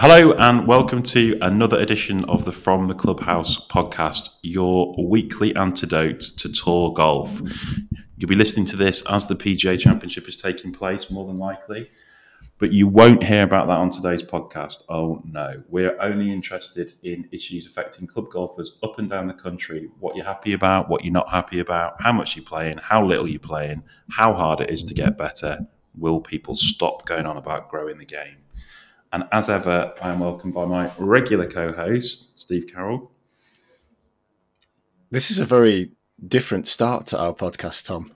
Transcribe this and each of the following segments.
Hello and welcome to another edition of the From the Clubhouse podcast, your weekly antidote to tour golf. You'll be listening to this as the PGA Championship is taking place, more than likely, but you won't hear about that on today's podcast. Oh no, we're only interested in issues affecting club golfers up and down the country what you're happy about, what you're not happy about, how much you're playing, how little you're playing, how hard it is to get better. Will people stop going on about growing the game? And as ever, I am welcomed by my regular co host, Steve Carroll. This is a very different start to our podcast, Tom.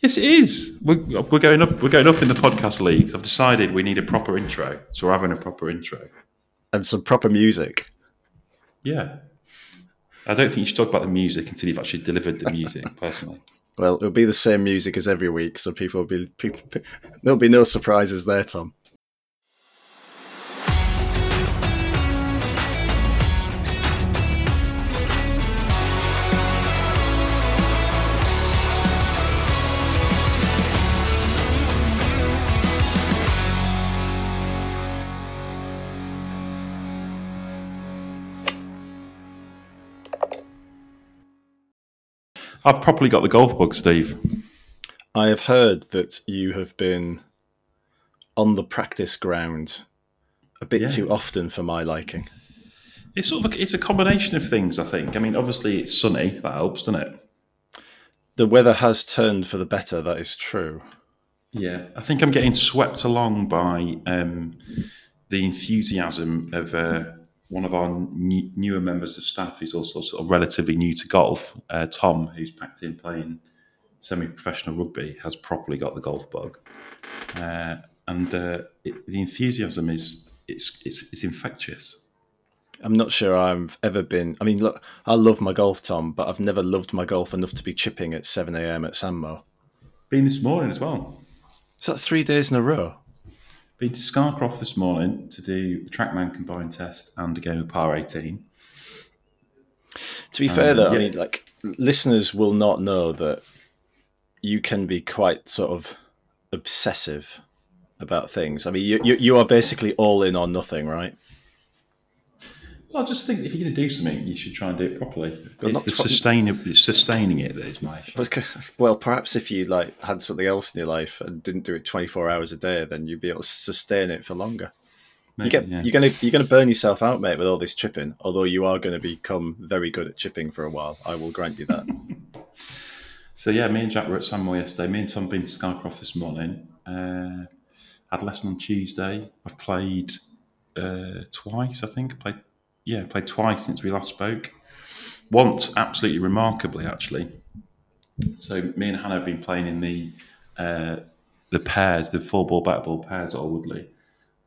Yes, it is. We're, we're going up. We're going up in the podcast leagues. I've decided we need a proper intro, so we're having a proper intro and some proper music. Yeah, I don't think you should talk about the music until you've actually delivered the music. personally, well, it'll be the same music as every week, so people will be people, there'll be no surprises there, Tom. I've properly got the golf bug, Steve. I have heard that you have been on the practice ground a bit yeah. too often for my liking. It's sort of a, it's a combination of things. I think. I mean, obviously it's sunny. That helps, doesn't it? The weather has turned for the better. That is true. Yeah, I think I'm getting swept along by um, the enthusiasm of. Uh, one of our new, newer members of staff who's also sort of relatively new to golf, uh, Tom, who's packed in playing semi-professional rugby, has properly got the golf bug, uh, and uh, it, the enthusiasm is it's, it's it's infectious. I'm not sure I've ever been. I mean, look, I love my golf, Tom, but I've never loved my golf enough to be chipping at 7 a.m. at Sand Moor. Been this morning as well. Is that three days in a row? Been to Scarcroft this morning to do the Trackman combined test and a game of par 18. To be fair, um, though, yeah. I mean, like listeners will not know that you can be quite sort of obsessive about things. I mean, you you, you are basically all in or nothing, right? Well, I just think if you're going to do something, you should try and do it properly. it's the sustain, it's sustaining it that is my issue. Well, perhaps if you like had something else in your life and didn't do it 24 hours a day, then you'd be able to sustain it for longer. Maybe, you get, yeah. You're gonna you're gonna burn yourself out, mate, with all this chipping. Although you are going to become very good at chipping for a while, I will grant you that. so yeah, me and Jack were at Sand Moor yesterday. Me and Tom been to Scarcroft this morning. Uh, had a lesson on Tuesday. I've played uh, twice, I think. I played yeah, played twice since we last spoke. Once, absolutely remarkably, actually. So me and Hannah have been playing in the uh, the pairs, the four ball, back ball pairs at Woodley,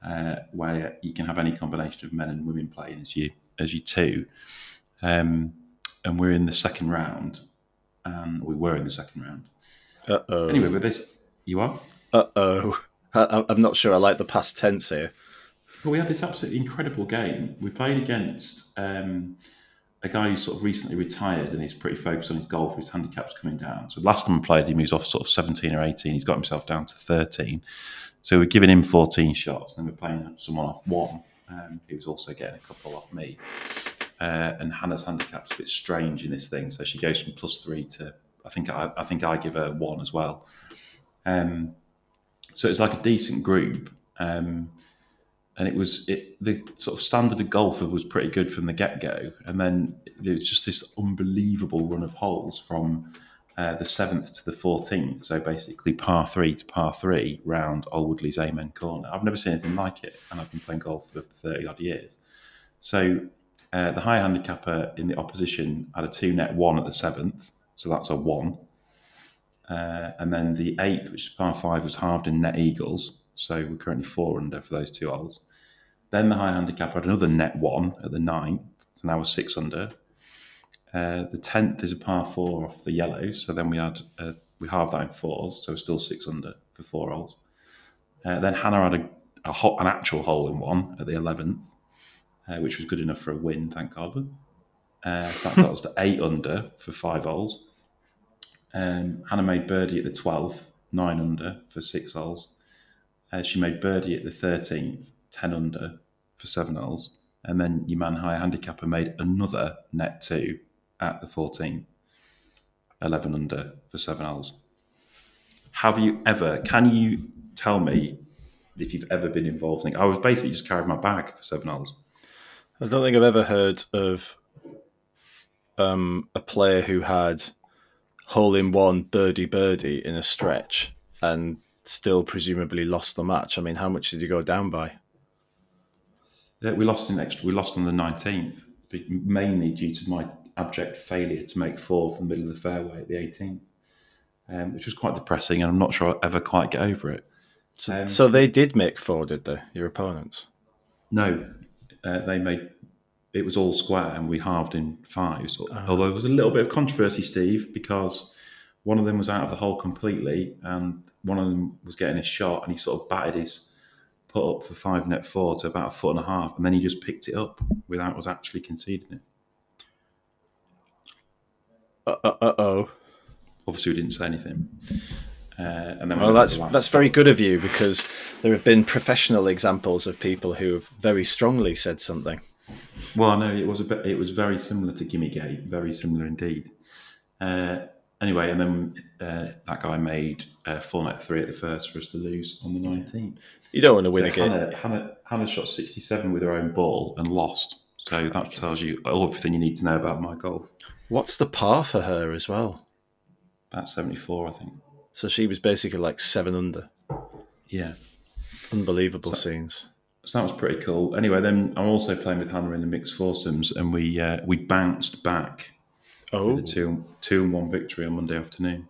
uh, where you can have any combination of men and women playing as you as you two. Um, and we're in the second round, and we were in the second round. Uh oh. Anyway, with this, you are. Uh oh. I'm not sure I like the past tense here. But we had this absolutely incredible game. We played against um, a guy who's sort of recently retired and he's pretty focused on his golf. His handicap's coming down. So last time we played him, he was off sort of 17 or 18. He's got himself down to 13. So we're giving him 14 shots. and Then we're playing someone off one um, who was also getting a couple off me. Uh, and Hannah's handicap's a bit strange in this thing. So she goes from plus three to, I think I, I think I give her one as well. Um, so it's like a decent group. Um, and it was it, the sort of standard of golf was pretty good from the get go, and then it was just this unbelievable run of holes from uh, the seventh to the fourteenth. So basically, par three to par three round Alwoodley's Amen Corner. I've never seen anything like it, and I've been playing golf for thirty odd years. So uh, the high handicapper in the opposition had a two net one at the seventh, so that's a one. Uh, and then the eighth, which is par five, was halved in net eagles. So we're currently four under for those two holes. Then the high handicap had another net one at the ninth, so now we're six under. Uh, the tenth is a par four off the yellows, so then we had uh, we halved that in fours, so we're still six under for four holes. Uh, then Hannah had a, a hot, an actual hole in one at the eleventh, uh, which was good enough for a win, thank God. Uh, so that got us to eight under for five holes. Um, Hannah made birdie at the twelfth, nine under for six holes. Uh, she made birdie at the thirteenth, 10 under for seven holes, and then your man high handicapper made another net two at the 14th, 11 under for seven holes. Have you ever? Can you tell me if you've ever been involved in? I was basically just carried my bag for seven holes. I don't think I've ever heard of um, a player who had hole in one birdie birdie in a stretch and still presumably lost the match. I mean, how much did you go down by? Yeah, we lost in extra. We lost on the nineteenth, mainly due to my abject failure to make four from the middle of the fairway at the 18th, um, which was quite depressing, and I'm not sure I'll ever quite get over it. So, um, so they did make four, did they? Your opponents? No, uh, they made. It was all square, and we halved in fives. Oh. Although there was a little bit of controversy, Steve, because one of them was out of the hole completely, and one of them was getting a shot, and he sort of batted his put up for five net four to about a foot and a half, and then he just picked it up without us actually conceding it. Uh oh. Obviously, we didn't say anything. Uh, and then well, that's that's very good of you because there have been professional examples of people who have very strongly said something. Well, no, it was a bit, it was very similar to Gimme Gate, very similar indeed. Uh, anyway, and then uh, that guy made uh, net three at the first for us to lose on the nineteenth. You don't want to win so again. Hannah, Hannah, Hannah shot sixty-seven with her own ball and lost. So that tells you everything you need to know about my golf. What's the par for her as well? About 74, I think. So she was basically like seven under. Yeah. Unbelievable so, scenes. So that was pretty cool. Anyway, then I'm also playing with Hannah in the mixed foursomes, and we uh, we bounced back oh. with a two two and one victory on Monday afternoon.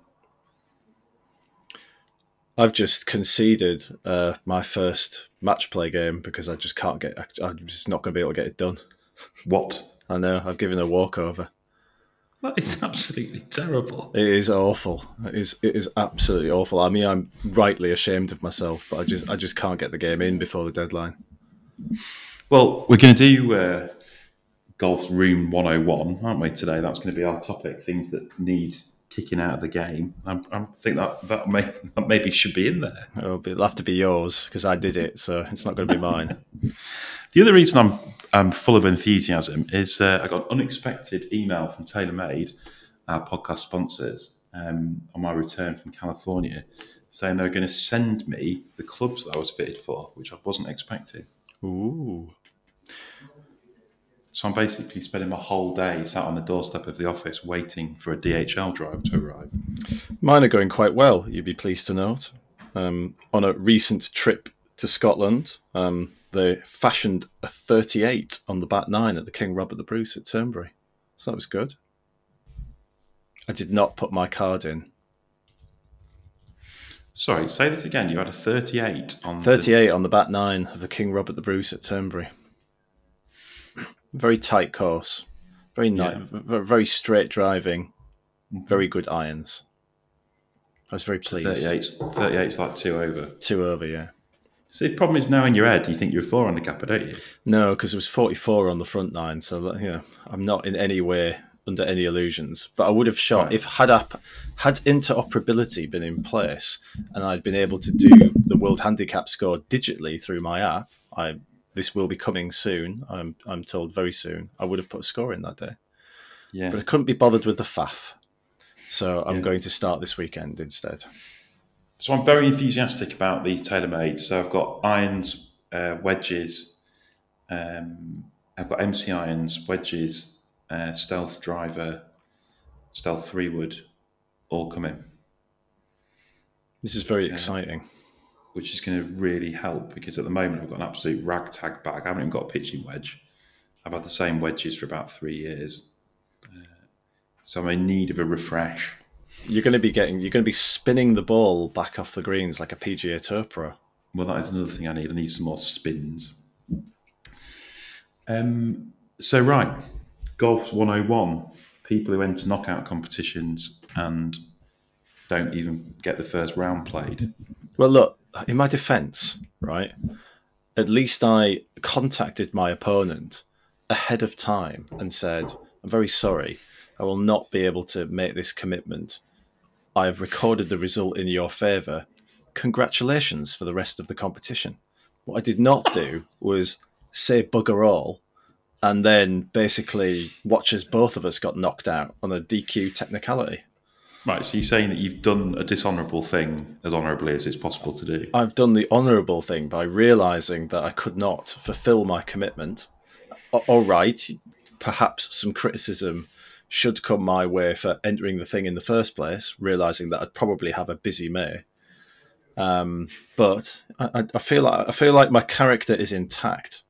I've just conceded uh, my first match play game because I just can't get. I'm just not going to be able to get it done. What? I know. I've given a walkover. That is absolutely terrible. It is awful. It is it is absolutely awful. I mean, I'm rightly ashamed of myself, but I just I just can't get the game in before the deadline. Well, we're going to do uh, golf's room 101, aren't we? Today, that's going to be our topic. Things that need kicking out of the game. I, I think that that, may, that maybe should be in there. It'll, be, it'll have to be yours because I did it, so it's not going to be mine. the other reason I'm I'm full of enthusiasm is uh, I got an unexpected email from TaylorMade, our podcast sponsors, um, on my return from California, saying they were going to send me the clubs that I was fitted for, which I wasn't expecting. Ooh. So I'm basically spending my whole day sat on the doorstep of the office waiting for a DHL driver to arrive. Mine are going quite well, you'd be pleased to note. Um, on a recent trip to Scotland, um, they fashioned a 38 on the back nine at the King Robert the Bruce at Turnberry. So that was good. I did not put my card in. Sorry, say this again. You had a 38 on 38 the... on the back nine of the King Robert the Bruce at Turnberry. Very tight course, very nice, yeah. very straight driving, very mm-hmm. good irons. I was very pleased. 38 is like two over. Two over, yeah. So the problem is now in your head, you think you're four on the capper, don't you? No, because it was 44 on the front nine. So, you know, I'm not in any way under any illusions. But I would have shot right. if had up, had interoperability been in place and I'd been able to do the world handicap score digitally through my app. I this will be coming soon. I'm I'm told very soon. I would have put a score in that day. Yeah. But I couldn't be bothered with the faff. So I'm yeah. going to start this weekend instead. So I'm very enthusiastic about these TaylorMade. So I've got irons, uh, wedges. Um, I've got MC irons, wedges, uh, stealth driver, stealth three wood, all coming. This is very exciting. Which is going to really help because at the moment I've got an absolute ragtag bag. I haven't even got a pitching wedge. I've had the same wedges for about three years. Uh, so I'm in need of a refresh you're going to be getting you're going to be spinning the ball back off the greens like a PGA Tour pro. Well, that is another thing I need. I need some more spins. Um, so right, golf's 101. People who enter knockout competitions and don't even get the first round played. Well, look, in my defence, right? At least I contacted my opponent ahead of time and said, "I'm very sorry. I will not be able to make this commitment I have recorded the result in your favour. Congratulations for the rest of the competition. What I did not do was say bugger all, and then basically watch as both of us got knocked out on a DQ technicality. Right, so you're saying that you've done a dishonourable thing as honourably as it's possible to do? I've done the honourable thing by realising that I could not fulfil my commitment. All right, perhaps some criticism should come my way for entering the thing in the first place, realizing that I'd probably have a busy May. Um, but I, I, feel like I feel like my character is intact.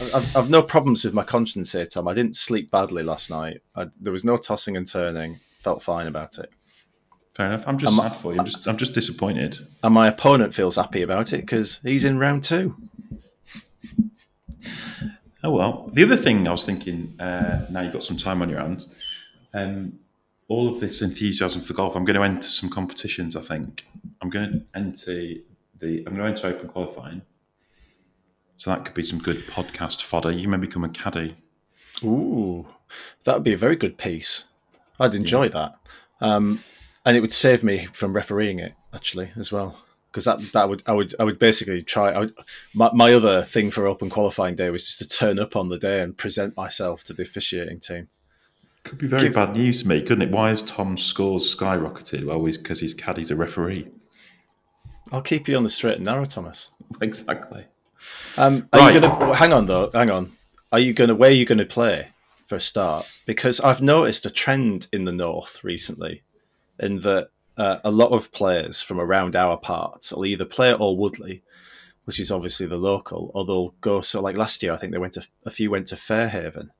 I've, I've no problems with my conscience here, Tom. I didn't sleep badly last night. I, there was no tossing and turning. Felt fine about it. Fair enough. I'm just sad for you. I'm just I'm just disappointed. And my opponent feels happy about it because he's in round two. Oh well. The other thing I was thinking, uh, now you've got some time on your hands, um, all of this enthusiasm for golf. I'm going to enter some competitions. I think I'm going to enter the. I'm going to enter open qualifying. So that could be some good podcast fodder. You may become a caddy. Ooh, that would be a very good piece. I'd enjoy yeah. that, um, and it would save me from refereeing it actually as well because that that would I would I would basically try. I would, my my other thing for open qualifying day was just to turn up on the day and present myself to the officiating team. Could be very Give, bad news to me, couldn't it? Why has Tom's scores skyrocketed? Well, because his caddy's a referee. I'll keep you on the straight and narrow, Thomas. Exactly. Um, are right. you going to hang on though? Hang on. Are you going to where are you going to play for a start? Because I've noticed a trend in the north recently, in that uh, a lot of players from around our parts will either play at Alwoodley, which is obviously the local, or they'll go. So, like last year, I think they went to a few went to Fairhaven.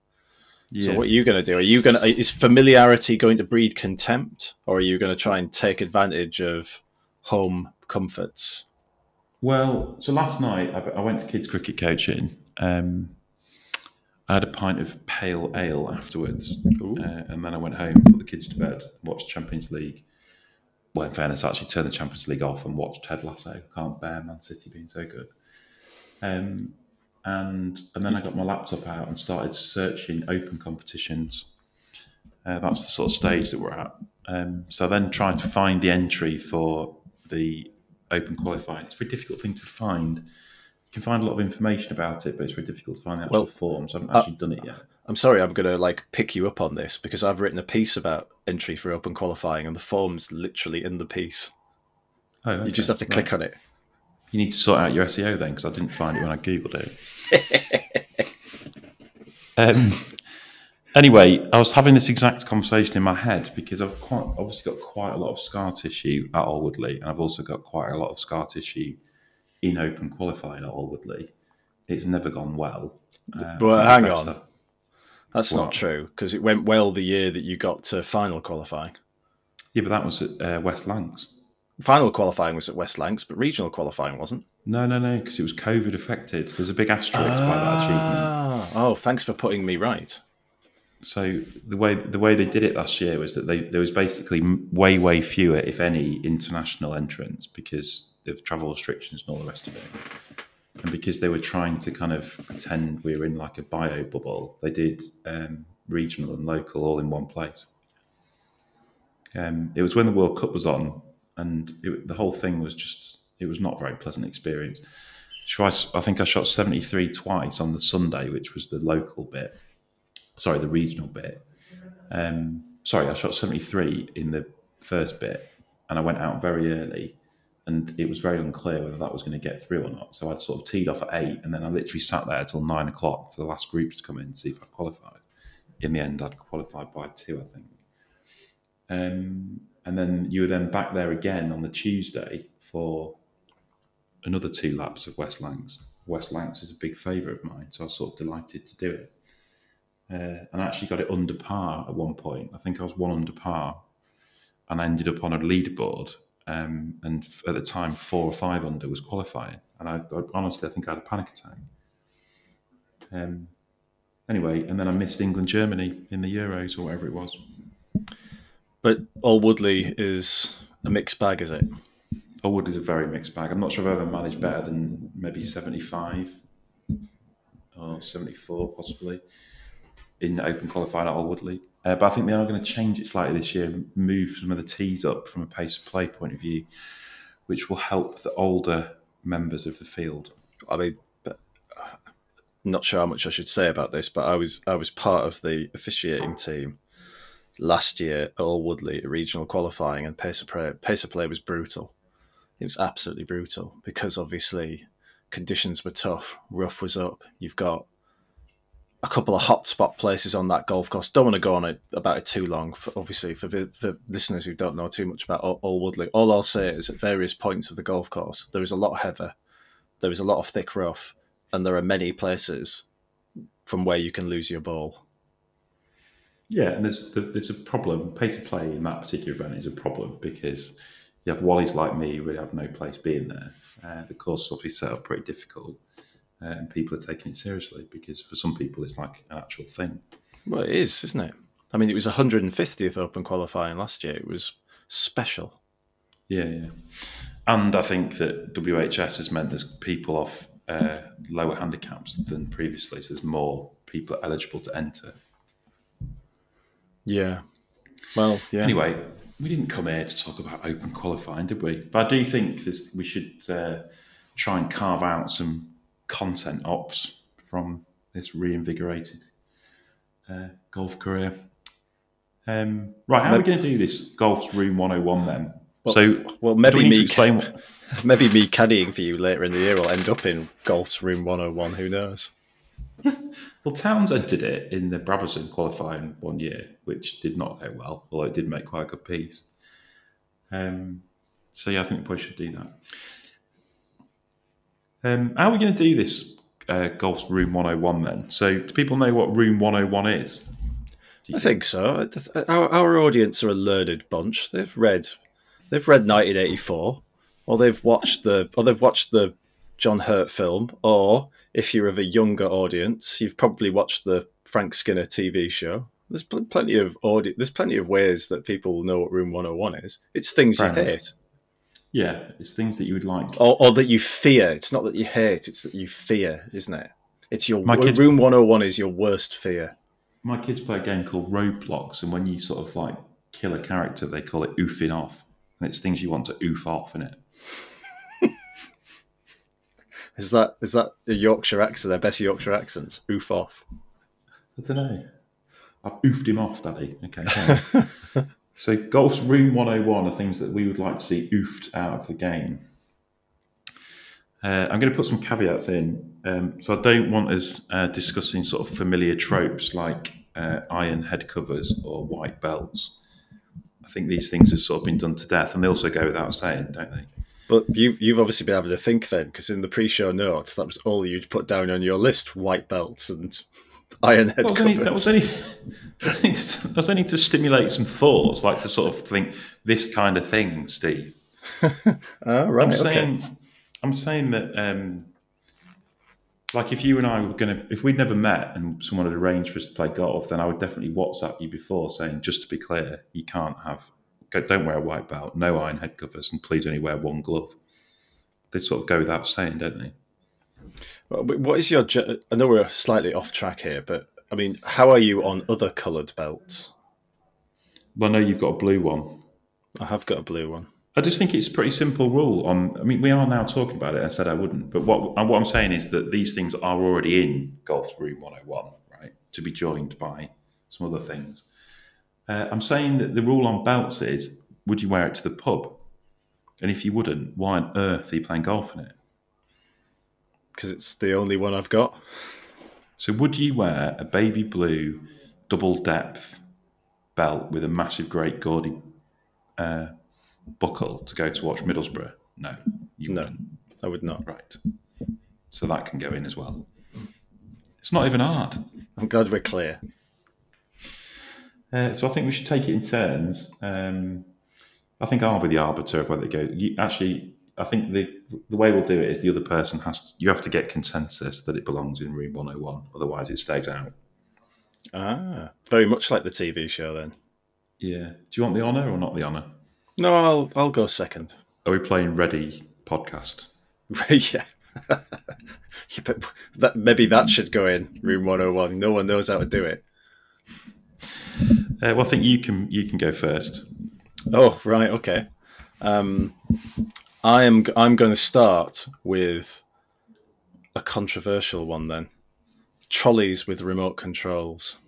Yeah. So, what are you going to do? Are you going to is familiarity going to breed contempt, or are you going to try and take advantage of home comforts? Well, so last night I, I went to kids cricket coaching. Um, I had a pint of pale ale afterwards, uh, and then I went home, put the kids to bed, watched Champions League well, in fairness, I actually turned the Champions League off and watched Ted Lasso. Can't bear Man City being so good. Um, and and then I got my laptop out and started searching open competitions. Uh, that's the sort of stage that we're at. Um, so then trying to find the entry for the open qualifying. It's a very difficult thing to find. You can find a lot of information about it, but it's very difficult to find the actual well, forms. I haven't actually uh, done it yet. I'm sorry, I'm going to like pick you up on this because I've written a piece about entry for open qualifying, and the form's literally in the piece. Oh, okay. You just have to click on it. You need to sort out your SEO then, because I didn't find it when I googled it. um, anyway, I was having this exact conversation in my head because I've quite obviously got quite a lot of scar tissue at Alwoodley, and I've also got quite a lot of scar tissue in open qualifying at Alwoodley. It's never gone well. Uh, well, hang on. That's not true because it went well the year that you got to final qualifying. Yeah, but that was at uh, West Lancs. Final qualifying was at West Lancs, but regional qualifying wasn't. No, no, no, because it was COVID affected. There's a big asterisk by that achievement. Oh, thanks for putting me right. So the way the way they did it last year was that they there was basically way way fewer, if any, international entrants because of travel restrictions and all the rest of it and because they were trying to kind of pretend we were in like a bio bubble, they did um, regional and local all in one place. Um, it was when the World Cup was on, and it, the whole thing was just it was not a very pleasant experience. I think I shot 73 twice on the Sunday, which was the local bit. Sorry, the regional bit. Um, sorry, I shot 73 in the first bit, and I went out very early and it was very unclear whether that was going to get through or not. So I'd sort of teed off at eight, and then I literally sat there until nine o'clock for the last groups to come in and see if I qualified. In the end, I'd qualified by two, I think. Um, and then you were then back there again on the Tuesday for another two laps of West Lancs. West is a big favourite of mine, so I was sort of delighted to do it. Uh, and I actually got it under par at one point. I think I was one under par, and I ended up on a leaderboard um, and at the time, four or five under was qualifying. And I, I honestly, I think I had a panic attack. Um, anyway, and then I missed England Germany in the Euros or whatever it was. But Alwoodley is a mixed bag, is it? Alwoodley is a very mixed bag. I'm not sure I've ever managed better than maybe 75 or 74, possibly, in the open qualifying at Alwoodley. Uh, but I think they are going to change it slightly this year, move some of the tees up from a pace of play point of view, which will help the older members of the field. I mean, not sure how much I should say about this, but I was I was part of the officiating team last year at Alwoodley regional qualifying, and pace of play, pace of play was brutal. It was absolutely brutal because obviously conditions were tough, rough was up. You've got a couple of hotspot places on that golf course. Don't want to go on it about it too long. For, obviously, for, for listeners who don't know too much about Old Alwoodley, all I'll say is at various points of the golf course, there is a lot of heather, there is a lot of thick rough, and there are many places from where you can lose your ball. Yeah, and there's there's a problem. Pace of play in that particular event is a problem because you have wallies like me who really have no place being there. Uh, the course is obviously set up pretty difficult, uh, and people are taking it seriously because for some people it's like an actual thing. Well, it is, isn't it? I mean, it was 150th Open qualifying last year. It was special. Yeah, yeah. And I think that WHS has meant there's people off uh, lower handicaps than previously, so there's more people eligible to enter. Yeah. Well, yeah. Anyway, we didn't come here to talk about open qualifying, did we? But I do think this, we should uh, try and carve out some content ops from this reinvigorated uh, golf career. Um, right, how are we going to do this golf's room 101 then? Well, so, well, maybe me explain what... maybe me caddying for you later in the year will end up in golf's room 101. Who knows? well, Towns entered it in the Brabazon qualifying one year, which did not go well, although it did make quite a good piece. Um, so yeah, I think we probably should do that. Um, how are we going to do this uh, Golf's Room 101 then? So, do people know what Room 101 is? I think so. Our, our audience are a learned bunch. They've read, they've read 1984, or they've watched the, or they've watched the John Hurt film, or if you're of a younger audience, you've probably watched the Frank Skinner TV show. There's pl- plenty of audi- There's plenty of ways that people know what Room 101 is. It's things you hate. Yeah, it's things that you would like, or, or, that you fear. It's not that you hate; it's that you fear, isn't it? It's your my kids, Room 101 is your worst fear. My kids play a game called Roblox, and when you sort of like kill a character, they call it oofing off, and it's things you want to oof off in it. Is that is that the Yorkshire accent? Their best Yorkshire accents? Oof off. I don't know. I've oofed him off, Daddy. Okay. so golf's room 101 are things that we would like to see oofed out of the game. Uh, I'm going to put some caveats in. Um, so I don't want us uh, discussing sort of familiar tropes like uh, iron head covers or white belts. I think these things have sort of been done to death, and they also go without saying, don't they? But you've you've obviously been having to think then, because in the pre-show notes, that was all you'd put down on your list: white belts and iron head that covers. that was only that was only to stimulate some thoughts, like to sort of think this kind of thing, Steve. oh, right. I'm saying, okay. I'm saying that, um, like, if you and I were gonna, if we'd never met and someone had arranged for us to play golf, then I would definitely WhatsApp you before saying, just to be clear, you can't have don't wear a white belt, no iron head covers, and please only wear one glove. They sort of go without saying, don't they? What is your? I know we're slightly off track here, but I mean, how are you on other coloured belts? Well, no, you've got a blue one. I have got a blue one. I just think it's a pretty simple rule. On, I mean, we are now talking about it. I said I wouldn't, but what what I'm saying is that these things are already in Golf Room 101, right? To be joined by some other things. Uh, I'm saying that the rule on belts is would you wear it to the pub? And if you wouldn't, why on earth are you playing golf in it? Because it's the only one I've got. So, would you wear a baby blue double depth belt with a massive, great gaudy uh, buckle to go to watch Middlesbrough? No, you no, wouldn't. I would not. Right. So that can go in as well. It's not even hard. I'm glad we're clear. Uh, so I think we should take it in turns. Um, I think I'll be the arbiter of whether it goes. You, actually, I think the the way we'll do it is the other person has to, you have to get consensus that it belongs in room 101, otherwise it stays out. Ah, very much like the TV show then. Yeah. Do you want the honour or not the honour? No, I'll I'll go second. Are we playing Ready podcast? yeah. yeah but that, maybe that should go in room 101. No one knows how to do it. Uh, well, I think you can you can go first. Oh, right, okay. Um, I am I'm going to start with a controversial one then. trolleys with remote controls.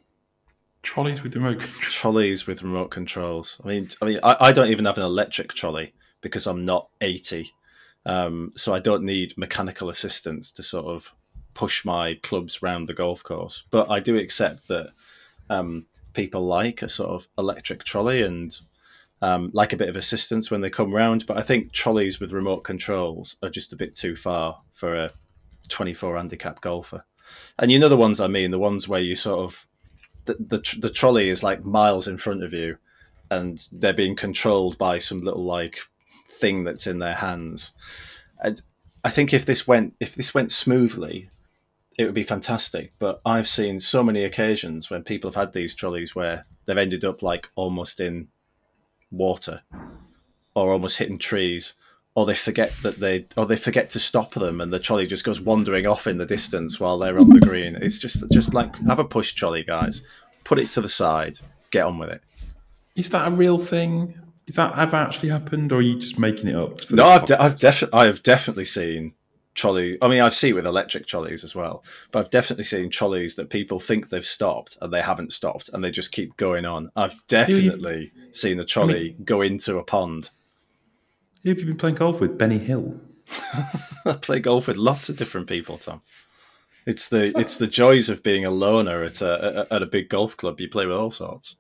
Trolleys with remote controls. Trolleys with remote controls. I mean, I mean, I, I don't even have an electric trolley because I'm not eighty, um, so I don't need mechanical assistance to sort of push my clubs round the golf course. But I do accept that um, people like a sort of electric trolley and um, like a bit of assistance when they come round. But I think trolleys with remote controls are just a bit too far for a 24 handicap golfer. And you know the ones I mean, the ones where you sort of the, the the trolley is like miles in front of you, and they're being controlled by some little like thing that's in their hands. And I think if this went if this went smoothly, it would be fantastic. But I've seen so many occasions when people have had these trolleys where they've ended up like almost in water or almost hitting trees or they forget that they or they forget to stop them and the trolley just goes wandering off in the distance while they're on the green. It's just just like have a push trolley guys. Put it to the side. Get on with it. Is that a real thing? Is that ever actually happened or are you just making it up? No i've, de- I've definitely i've definitely seen trolley i mean i've seen with electric trolleys as well but i've definitely seen trolleys that people think they've stopped and they haven't stopped and they just keep going on i've definitely seen a trolley I mean, go into a pond who have you been playing golf with? Benny Hill. I play golf with lots of different people, Tom. It's the it's the joys of being a loner at a at a big golf club. You play with all sorts.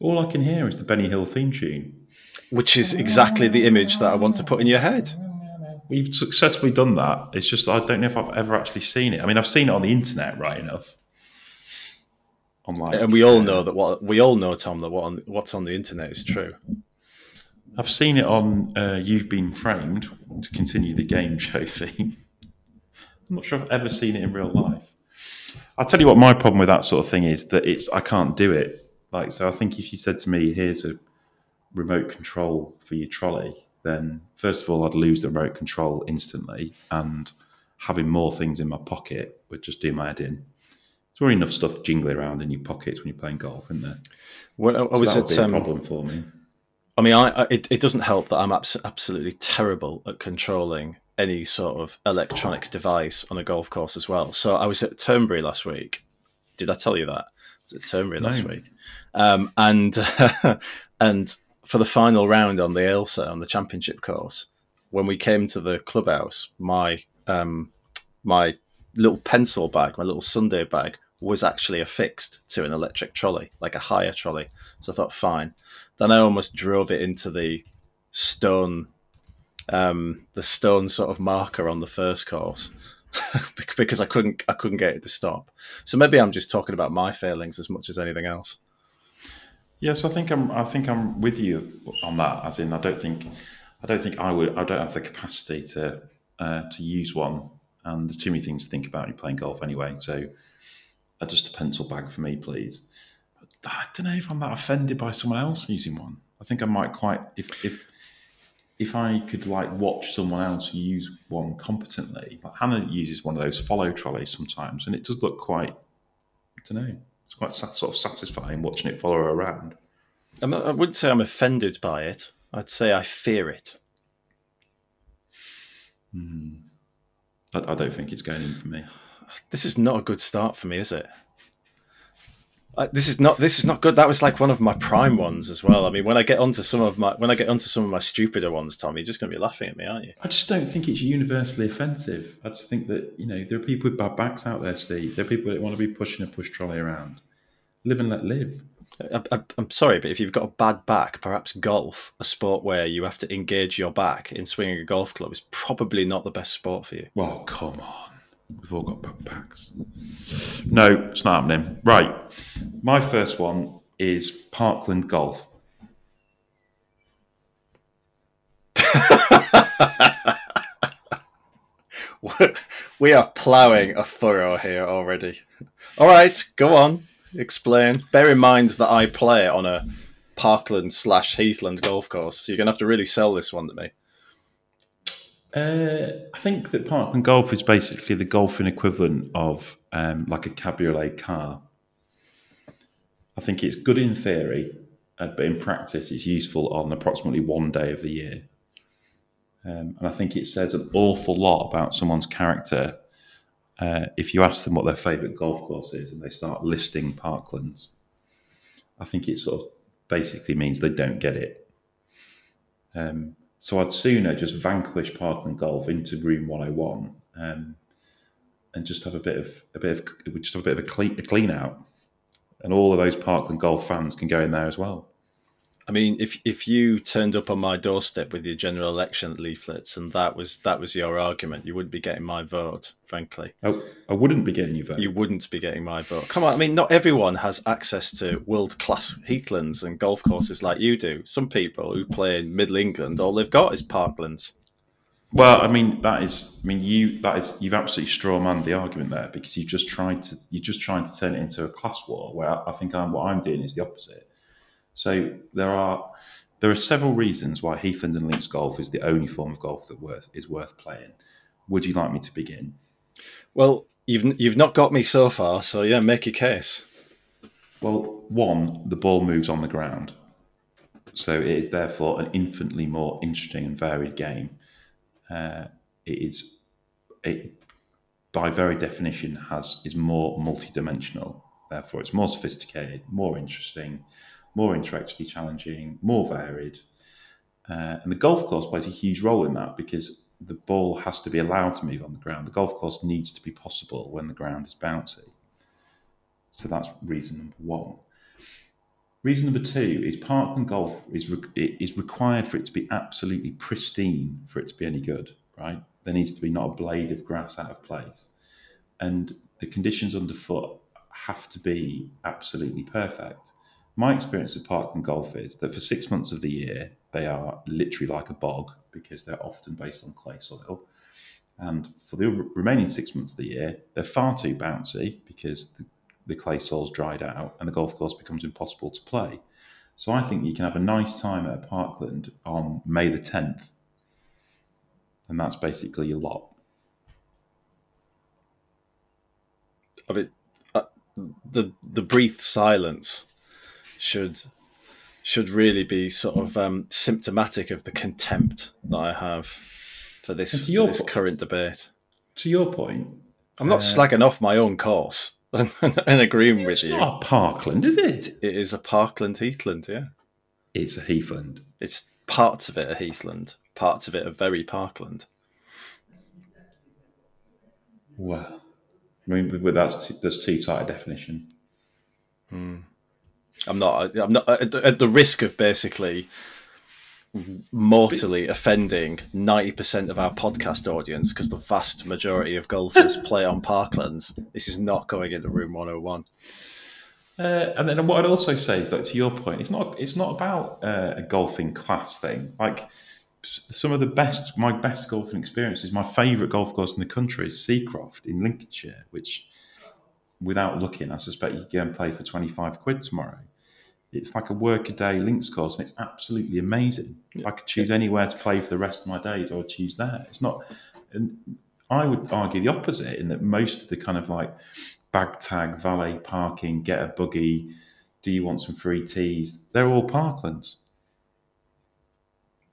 All I can hear is the Benny Hill theme tune, which is exactly the image that I want to put in your head. We've successfully done that. It's just I don't know if I've ever actually seen it. I mean, I've seen it on the internet, right enough. Online, and we all know that what we all know, Tom, that what on, what's on the internet is true. I've seen it on uh, You've Been Framed to continue the game show theme. I'm not sure I've ever seen it in real life. I'll tell you what my problem with that sort of thing is that it's I can't do it. Like so, I think if you said to me, "Here's a remote control for your trolley," then first of all, I'd lose the remote control instantly, and having more things in my pocket would just do my head in. There's already enough stuff jingling around in your pockets when you're playing golf, isn't there? Well, I, so was would be um, a problem for me. I mean, I, I, it, it doesn't help that I'm abs- absolutely terrible at controlling any sort of electronic device on a golf course as well. So I was at Turnberry last week. Did I tell you that? I was at Turnberry no. last week, um, and and for the final round on the Ailsa on the championship course, when we came to the clubhouse, my um, my little pencil bag, my little Sunday bag, was actually affixed to an electric trolley, like a hire trolley. So I thought, fine. Then I almost drove it into the stone, um, the stone sort of marker on the first course because I couldn't, I couldn't get it to stop. So maybe I'm just talking about my failings as much as anything else. Yes, I think I'm. I think I'm with you on that. As in, I don't think, I don't think I would. I don't have the capacity to uh, to use one, and there's too many things to think about when you're playing golf anyway. So, uh, just a pencil bag for me, please. I don't know if I'm that offended by someone else using one. I think I might quite if if if I could like watch someone else use one competently. Like Hannah uses one of those follow trolleys sometimes, and it does look quite. I don't know. It's quite sort of satisfying watching it follow her around. I'm, I wouldn't say I'm offended by it. I'd say I fear it. Hmm. I, I don't think it's going in for me. This is not a good start for me, is it? Uh, this is not this is not good. That was like one of my prime ones as well. I mean, when I get onto some of my when I get onto some of my stupider ones, Tom, you're just going to be laughing at me, aren't you? I just don't think it's universally offensive. I just think that you know there are people with bad backs out there, Steve. There are people that want to be pushing a push trolley around. Live and let live. I, am sorry, but if you've got a bad back, perhaps golf, a sport where you have to engage your back in swinging a golf club, is probably not the best sport for you. Well, come on. We've all got backpacks. No, it's not happening. Right. My first one is Parkland Golf. we are ploughing a furrow here already. All right, go on, explain. Bear in mind that I play on a Parkland slash Heathland golf course, so you're gonna have to really sell this one to me. Uh, I think that Parkland Golf is basically the golfing equivalent of um, like a cabriolet car. I think it's good in theory, uh, but in practice, it's useful on approximately one day of the year. Um, and I think it says an awful lot about someone's character uh, if you ask them what their favourite golf course is and they start listing parklands, I think it sort of basically means they don't get it. Um, so I'd sooner just vanquish Parkland Golf into room 101 um, and just have a bit of a bit of just have a bit of a clean, a clean out, and all of those Parkland Golf fans can go in there as well. I mean, if if you turned up on my doorstep with your general election leaflets and that was that was your argument, you wouldn't be getting my vote, frankly. I, I wouldn't be getting your vote. You wouldn't be getting my vote. Come on, I mean, not everyone has access to world class heathlands and golf courses like you do. Some people who play in Middle England, all they've got is parklands. Well, I mean, that is, I mean, you that is, you've absolutely straw man the argument there because you just tried to, you're just trying to turn it into a class war. Where I think I'm, what I'm doing is the opposite so there are there are several reasons why Heathland and Links golf is the only form of golf that worth, is worth playing. Would you like me to begin? Well, you've you've not got me so far, so yeah, make your case. Well, one, the ball moves on the ground, so it is therefore an infinitely more interesting and varied game. Uh, it is, it by very definition has is more multi-dimensional. Therefore, it's more sophisticated, more interesting, more intellectually challenging, more varied. Uh, and the golf course plays a huge role in that because the ball has to be allowed to move on the ground. The golf course needs to be possible when the ground is bouncy. So that's reason number one. Reason number two is Parkland Golf is re- is required for it to be absolutely pristine for it to be any good. Right? There needs to be not a blade of grass out of place, and the conditions underfoot have to be absolutely perfect my experience of Parkland golf is that for six months of the year, they are literally like a bog because they're often based on clay soil. And for the remaining six months of the year, they're far too bouncy because the, the clay soil's dried out and the golf course becomes impossible to play. So I think you can have a nice time at Parkland on May the 10th. And that's basically your lot. I mean, uh, the the brief silence should should really be sort of um, symptomatic of the contempt that I have for this, for this current debate. To your point, I'm not uh, slagging off my own course and, and agreeing with you. It's not a Parkland, is it? It is a Parkland Heathland, yeah. It's a Heathland. It's parts of it a Heathland, parts of it are very Parkland. Well, I mean, that's that's too tight a definition. Hmm. I'm not. I'm not at the risk of basically mortally offending 90% of our podcast audience because the vast majority of golfers play on parklands. This is not going into room 101. Uh, and then what I'd also say is that to your point, it's not it's not about uh, a golfing class thing. Like some of the best, my best golfing experiences, my favourite golf course in the country is Seacroft in Lincolnshire, which without looking, I suspect you can go and play for 25 quid tomorrow. It's like a workaday links course, and it's absolutely amazing. Yeah. I could choose anywhere to play for the rest of my days, I would choose that. It's not, and I would argue the opposite in that most of the kind of like bag tag, valet parking, get a buggy, do you want some free teas? They're all parklands.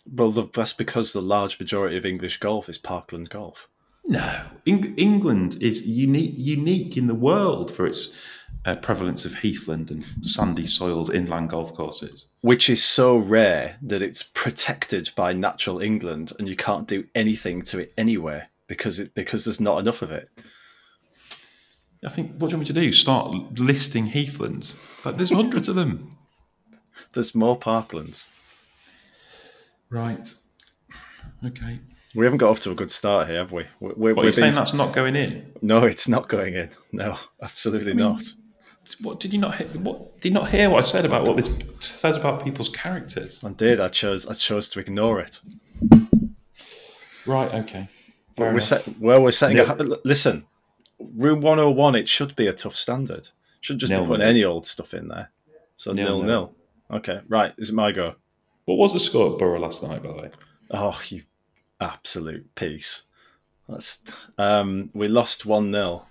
Well, that's because the large majority of English golf is parkland golf. No, Eng- England is unique unique in the world for its uh, prevalence of heathland and sandy soiled inland golf courses, which is so rare that it's protected by natural England, and you can't do anything to it anywhere because it because there's not enough of it. I think what do you want me to do? Start listing heathlands? Like there's hundreds of them. There's more parklands. Right. Okay. We haven't got off to a good start here, have we? We're, we're, what, are you saying that's not going in? No, it's not going in. No, absolutely I mean, not. What did you not hear? What did you not hear? What I said about what this says about people's characters? I did. I chose. I chose to ignore it. Right. Okay. Well, we're, set, well, we're setting. A, listen, room one hundred and one. It should be a tough standard. Should just nil, be putting nil. any old stuff in there. So nil, nil nil. Okay. Right. Is it my go? What was the score at Boro last night, by the way? Oh, you absolute piece. That's um, we lost one 0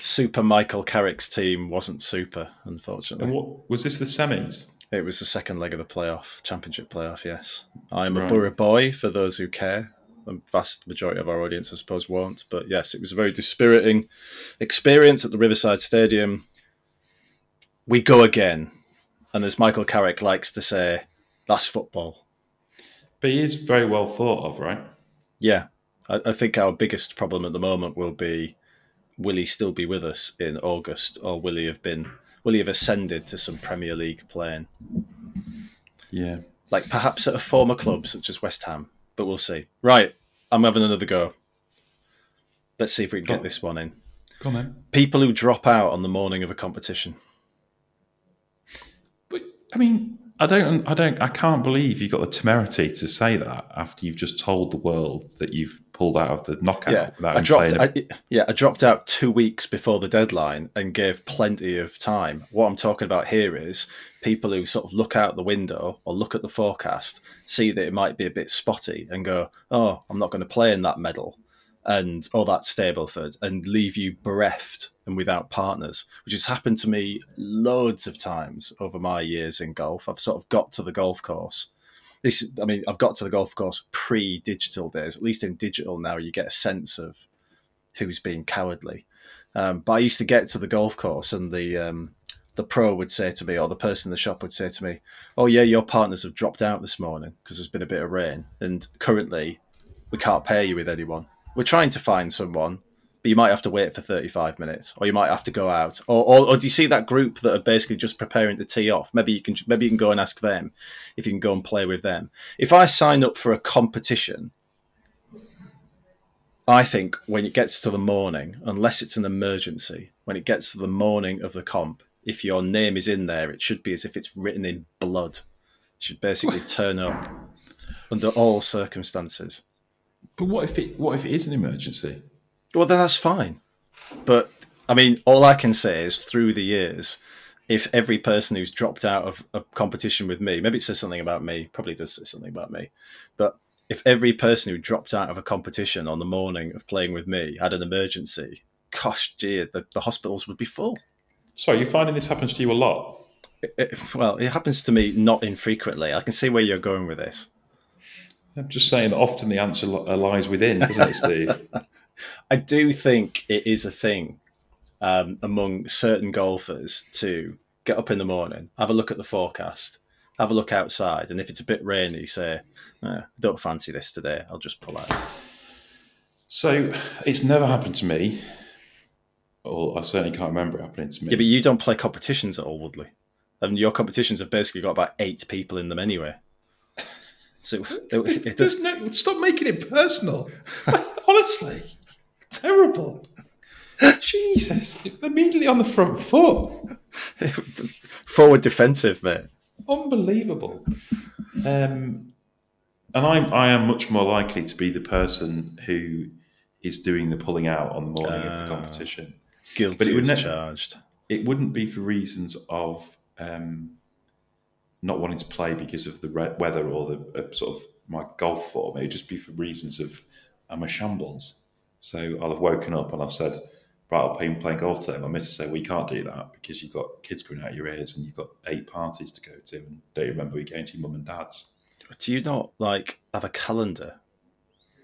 Super Michael Carrick's team wasn't super, unfortunately. And what was this? The semis? It was the second leg of the playoff, championship playoff. Yes, I'm right. a Boro boy. For those who care, The vast majority of our audience, I suppose, won't. But yes, it was a very dispiriting experience at the Riverside Stadium. We go again. And as Michael Carrick likes to say, that's football. But he is very well thought of, right? Yeah. I, I think our biggest problem at the moment will be will he still be with us in August or will he have been will he have ascended to some Premier League playing? Yeah. Like perhaps at a former club such as West Ham, but we'll see. Right, I'm having another go. Let's see if we can get this one in. Come on, People who drop out on the morning of a competition. But I mean, I don't, I don't, I can't believe you got the temerity to say that after you've just told the world that you've pulled out of the knockout. Yeah, I dropped. I, yeah, I dropped out two weeks before the deadline and gave plenty of time. What I'm talking about here is people who sort of look out the window or look at the forecast, see that it might be a bit spotty, and go, "Oh, I'm not going to play in that medal." And all that Stableford and leave you bereft and without partners, which has happened to me loads of times over my years in golf. I've sort of got to the golf course. This, I mean, I've got to the golf course pre-digital days. At least in digital now, you get a sense of who's being cowardly. Um, but I used to get to the golf course, and the um, the pro would say to me, or the person in the shop would say to me, "Oh yeah, your partners have dropped out this morning because there's been a bit of rain, and currently we can't pair you with anyone." We're trying to find someone, but you might have to wait for 35 minutes, or you might have to go out. Or, or, or, do you see that group that are basically just preparing to tee off? Maybe you can maybe you can go and ask them if you can go and play with them. If I sign up for a competition, I think when it gets to the morning, unless it's an emergency, when it gets to the morning of the comp, if your name is in there, it should be as if it's written in blood. It should basically turn up under all circumstances. But what if it what if it is an emergency? Well, then that's fine. But I mean, all I can say is through the years, if every person who's dropped out of a competition with me, maybe it says something about me, probably does say something about me, but if every person who dropped out of a competition on the morning of playing with me had an emergency, gosh, gee, the, the hospitals would be full. So you're finding this happens to you a lot? It, it, well, it happens to me not infrequently. I can see where you're going with this. I'm just saying that often the answer lies within, doesn't it, Steve? I do think it is a thing um, among certain golfers to get up in the morning, have a look at the forecast, have a look outside, and if it's a bit rainy, say, eh, "Don't fancy this today. I'll just pull out." So it's never happened to me, or I certainly can't remember it happening to me. Yeah, but you don't play competitions at Alwoodley. I mean, your competitions have basically got about eight people in them anyway. So it, it does, no, stop making it personal. Honestly, terrible. Jesus, immediately on the front foot. Forward defensive, mate. Unbelievable. Um, and I'm I am much more likely to be the person who is doing the pulling out on the morning uh, of the ah, competition. Guilty but it would ne- charged. It wouldn't be for reasons of um, not wanting to play because of the weather or the uh, sort of my golf form. It would just be for reasons of I'm a shambles. So I'll have woken up and I've said, right, I'll play playing golf today. My missus well, you can't do that because you've got kids coming out of your ears and you've got eight parties to go to and don't you remember you're going to mum and dad's. Do you not like have a calendar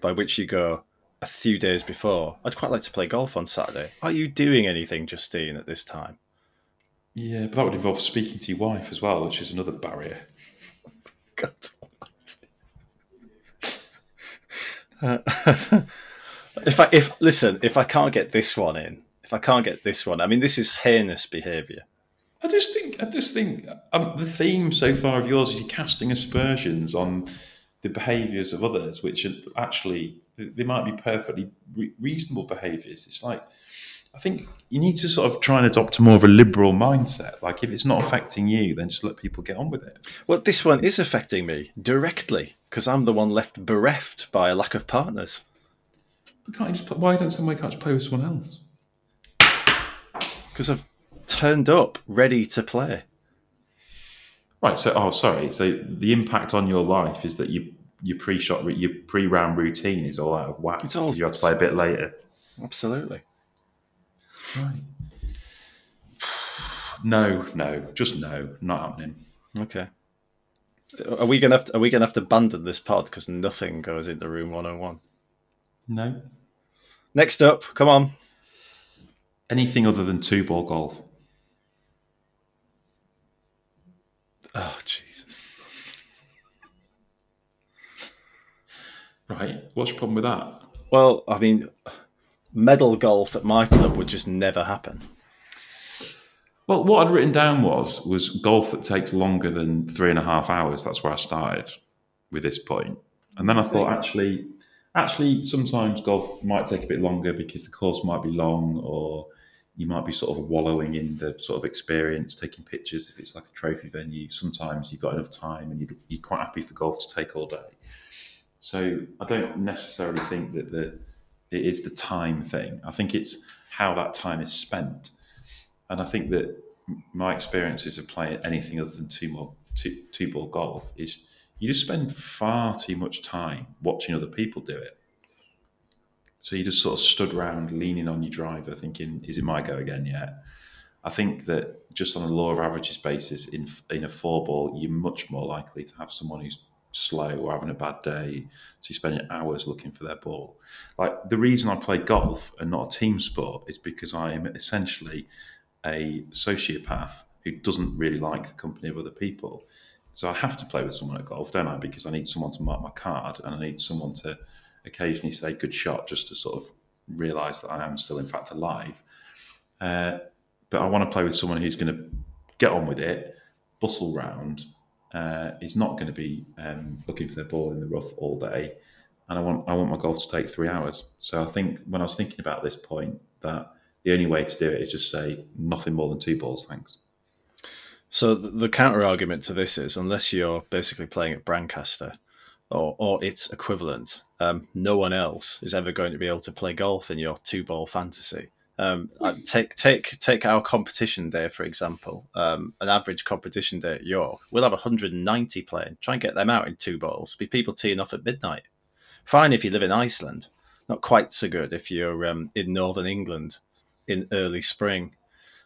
by which you go a few days before? I'd quite like to play golf on Saturday. Are you doing anything, Justine, at this time? Yeah, but that would involve speaking to your wife as well, which is another barrier. God. if I if listen, if I can't get this one in, if I can't get this one, I mean, this is heinous behaviour. I just think, I just think um, the theme so far of yours is you're casting aspersions on the behaviours of others, which are actually they might be perfectly re- reasonable behaviours. It's like I think you need to sort of try and adopt a more of a liberal mindset. Like if it's not affecting you, then just let people get on with it. Well, this one is affecting me directly because I'm the one left bereft by a lack of partners. But can't you just, why don't somebody catch play with someone else? Because I've turned up ready to play. Right. So, oh, sorry. So the impact on your life is that you your pre-shot, your pre-round routine is all out of whack. It's all you have to play a bit later. Absolutely. Right. No, no, just no, not happening. Okay. Are we gonna have to, are we gonna have to abandon this pod because nothing goes into room one hundred oh and one? No. Next up, come on. Anything other than two ball golf? Oh, Jesus. Right. What's your problem with that? Well, I mean, medal golf at my club would just never happen. Well, what I'd written down was was golf that takes longer than three and a half hours. That's where I started with this point, and then I thought actually, actually, sometimes golf might take a bit longer because the course might be long, or you might be sort of wallowing in the sort of experience, taking pictures. If it's like a trophy venue, sometimes you've got enough time and you're quite happy for golf to take all day. So I don't necessarily think that the it is the time thing. I think it's how that time is spent and I think that my experiences of playing anything other than two more two, two ball golf is you just spend far too much time watching other people do it. So you just sort of stood around leaning on your driver, thinking, "Is it my go again yet?" I think that just on a law of averages basis, in in a four ball, you're much more likely to have someone who's slow or having a bad day, so you're spending hours looking for their ball. Like the reason I play golf and not a team sport is because I am essentially a sociopath who doesn't really like the company of other people. So I have to play with someone at golf, don't I? Because I need someone to mark my card and I need someone to occasionally say good shot just to sort of realize that I am still, in fact, alive. Uh, but I want to play with someone who's going to get on with it, bustle round, uh, is not going to be um, looking for the ball in the rough all day. And I want I want my golf to take three hours. So I think when I was thinking about this point, that the only way to do it is just say nothing more than two balls, thanks. So the counter argument to this is, unless you're basically playing at Brancaster or or its equivalent, um, no one else is ever going to be able to play golf in your two ball fantasy. Um, take take take our competition day for example. Um, an average competition day at York, we'll have 190 playing. Try and get them out in two balls. Be people teeing off at midnight. Fine if you live in Iceland. Not quite so good if you're um, in northern England in early spring.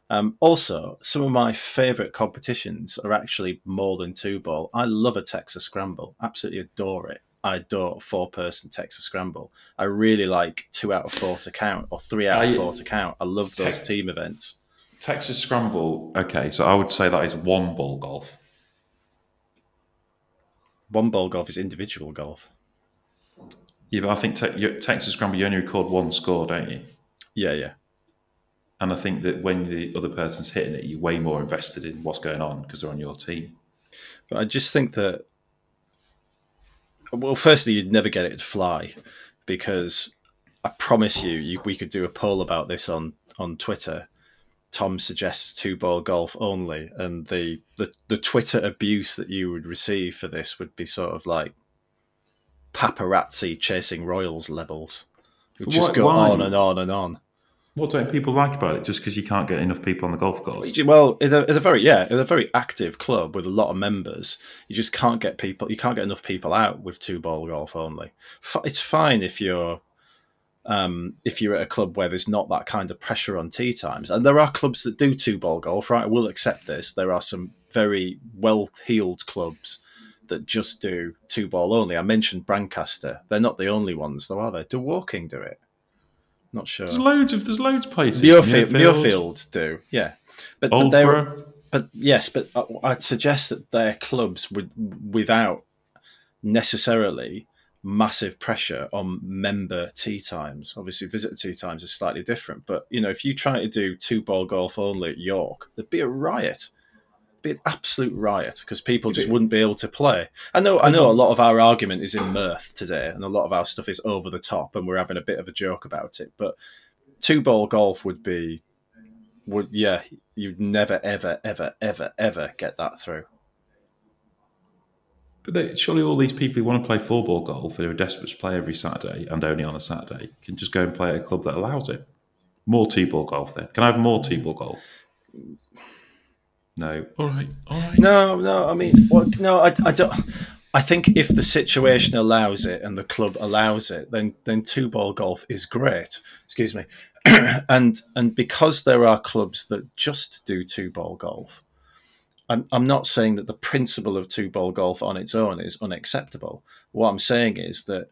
Um, also, some of my favourite competitions are actually more than two ball. I love a Texas Scramble, absolutely adore it. I adore four person Texas Scramble. I really like two out of four to count or three out of four to count. I love those te- team events. Texas Scramble, okay, so I would say that is one ball golf. One ball golf is individual golf. Yeah, but I think te- Texas Scramble, you only record one score, don't you? Yeah, yeah. And I think that when the other person's hitting it, you're way more invested in what's going on because they're on your team. But I just think that, well, firstly, you'd never get it to fly because I promise you, you, we could do a poll about this on, on Twitter. Tom suggests two ball golf only, and the, the the Twitter abuse that you would receive for this would be sort of like paparazzi chasing royals levels. It would just what, go why? on and on and on. What don't people like about it? Just because you can't get enough people on the golf course? Well, it's a, very yeah, it's a very active club with a lot of members. You just can't get people. You can't get enough people out with two ball golf only. It's fine if you're um, if you're at a club where there's not that kind of pressure on tee times, and there are clubs that do two ball golf. Right, I will accept this. There are some very well heeled clubs that just do two ball only. I mentioned Brancaster. They're not the only ones, though, are they? Do Woking do it? Not sure. There's loads of there's loads of places. Muirfield, Muirfield do, yeah, but, but they were, but yes, but uh, I'd suggest that their clubs would without necessarily massive pressure on member tee times. Obviously, visitor tee times are slightly different, but you know, if you try to do two ball golf only at York, there'd be a riot be an absolute riot because people just wouldn't be able to play. I know, I know, mm-hmm. a lot of our argument is in mirth today, and a lot of our stuff is over the top, and we're having a bit of a joke about it. But two ball golf would be, would yeah, you'd never, ever, ever, ever, ever get that through. But they, surely all these people who want to play four ball golf and who are desperate to play every Saturday and only on a Saturday can just go and play at a club that allows it. More two ball golf then. Can I have more two ball golf? No. All right. All right. No, no. I mean, well, no. I, I don't. I think if the situation allows it and the club allows it, then then two ball golf is great. Excuse me. and and because there are clubs that just do two ball golf, I'm I'm not saying that the principle of two ball golf on its own is unacceptable. What I'm saying is that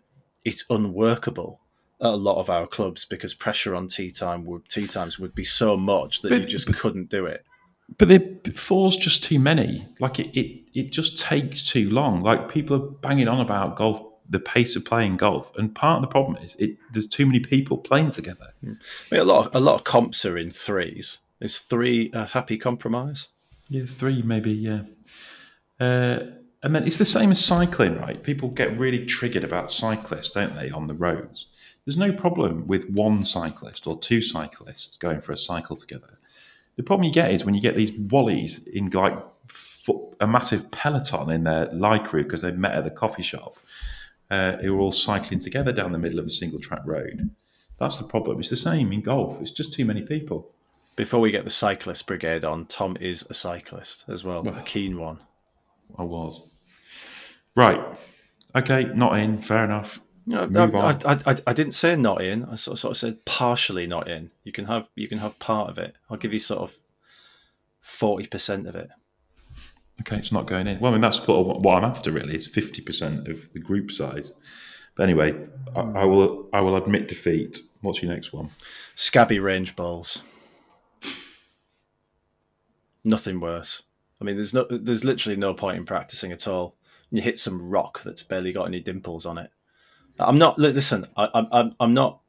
it's unworkable at a lot of our clubs because pressure on tee time would tee times would be so much that but, you just but, couldn't do it. But the four's just too many. Like it, it, it just takes too long. Like people are banging on about golf, the pace of playing golf, and part of the problem is it. There's too many people playing together. I mean, a lot, of, a lot of comps are in threes. Is three a happy compromise? Yeah, three maybe. Yeah. Uh, and then it's the same as cycling, right? People get really triggered about cyclists, don't they, on the roads? There's no problem with one cyclist or two cyclists going for a cycle together. The problem you get is when you get these wallies in like a massive peloton in their lycra because they met at the coffee shop, uh, who are all cycling together down the middle of a single track road. That's the problem. It's the same in golf. It's just too many people. Before we get the cyclist brigade on, Tom is a cyclist as well, well a keen one. I was. Right. Okay, not in. Fair enough. No, I, I, I, I, didn't say not in. I sort of, sort of said partially not in. You can have you can have part of it. I'll give you sort of forty percent of it. Okay, it's not going in. Well, I mean that's what, what I'm after really. It's fifty percent of the group size. But anyway, I, I, will I will admit defeat. What's your next one? Scabby range balls. Nothing worse. I mean, there's no, there's literally no point in practicing at all. You hit some rock that's barely got any dimples on it. I'm not. Listen, I, I'm, I'm not.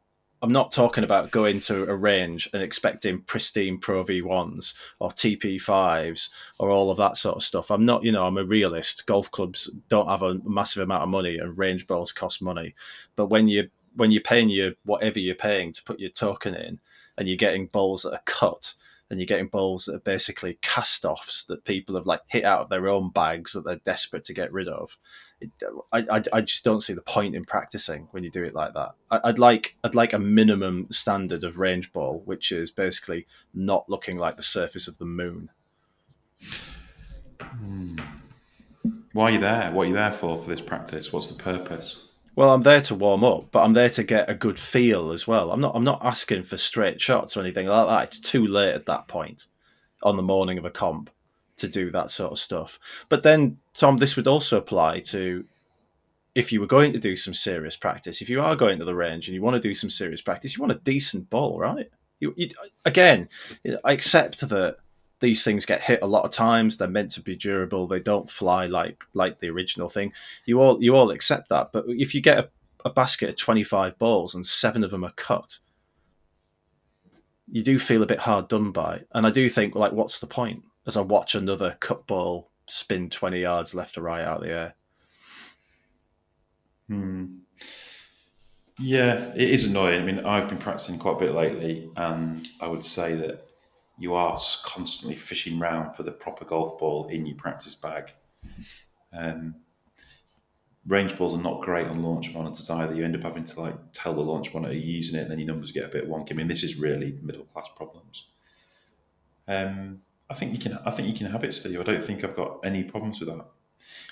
I'm not talking about going to a range and expecting pristine Pro V1s or TP5s or all of that sort of stuff. I'm not, you know, I'm a realist. Golf clubs don't have a massive amount of money and range balls cost money. But when you when you're paying your whatever you're paying to put your token in and you're getting balls that are cut and you're getting balls that are basically cast offs that people have like hit out of their own bags that they're desperate to get rid of. It, I, I, I just don't see the point in practicing when you do it like that. I, would like I'd like a minimum standard of range ball, which is basically not looking like the surface of the moon. Hmm. Why are you there? What are you there for for this practice? What's the purpose? Well, I'm there to warm up, but I'm there to get a good feel as well. I'm not. I'm not asking for straight shots or anything like that. It's too late at that point on the morning of a comp to do that sort of stuff. But then, Tom, this would also apply to if you were going to do some serious practice. If you are going to the range and you want to do some serious practice, you want a decent ball, right? You, you again, I accept that these things get hit a lot of times. They're meant to be durable. They don't fly like like the original thing. You all you all accept that. But if you get a, a basket of twenty five balls and seven of them are cut, you do feel a bit hard done by. And I do think like, what's the point? As I watch another cut ball spin twenty yards left or right out of the air. Hmm. Yeah, it is annoying. I mean, I've been practicing quite a bit lately, and I would say that you are constantly fishing around for the proper golf ball in your practice bag. Um, range balls are not great on launch monitors either. You end up having to like tell the launch monitor you're using it, and then your numbers get a bit wonky. I mean, this is really middle class problems. Um, I think you can. I think you can have it, Steve. I don't think I've got any problems with that.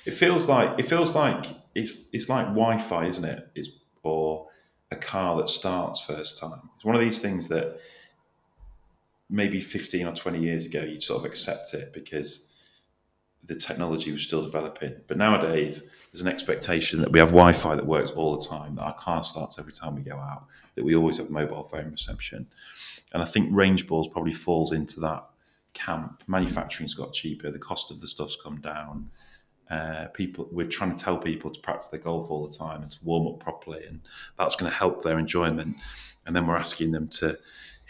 It feels like it feels like it's it's like Wi-Fi, isn't it? It's or a car that starts first time. It's one of these things that maybe 15 or 20 years ago, you'd sort of accept it because the technology was still developing. But nowadays, there's an expectation that we have Wi Fi that works all the time, that our car starts every time we go out, that we always have mobile phone reception. And I think range balls probably falls into that camp. Manufacturing's got cheaper, the cost of the stuff's come down. Uh, people, we're trying to tell people to practice their golf all the time and to warm up properly, and that's going to help their enjoyment. And then we're asking them to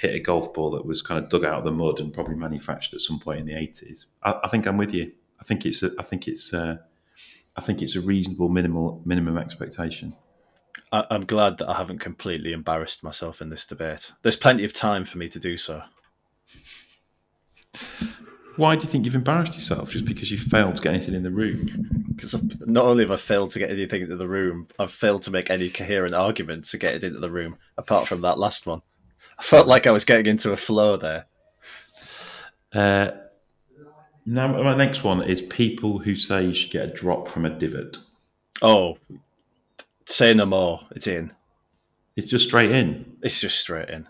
hit a golf ball that was kind of dug out of the mud and probably manufactured at some point in the eighties. I, I, think I'm with you. I think it's a, I think it's a, I think it's a reasonable minimal minimum expectation. I, I'm glad that I haven't completely embarrassed myself in this debate. There's plenty of time for me to do so. Why do you think you've embarrassed yourself? Just because you failed to get anything in the room? Because not only have I failed to get anything into the room, I've failed to make any coherent argument to get it into the room, apart from that last one. I felt like I was getting into a flow there. Uh, now, my next one is people who say you should get a drop from a divot. Oh, say no more. It's in. It's just straight in. It's just straight in.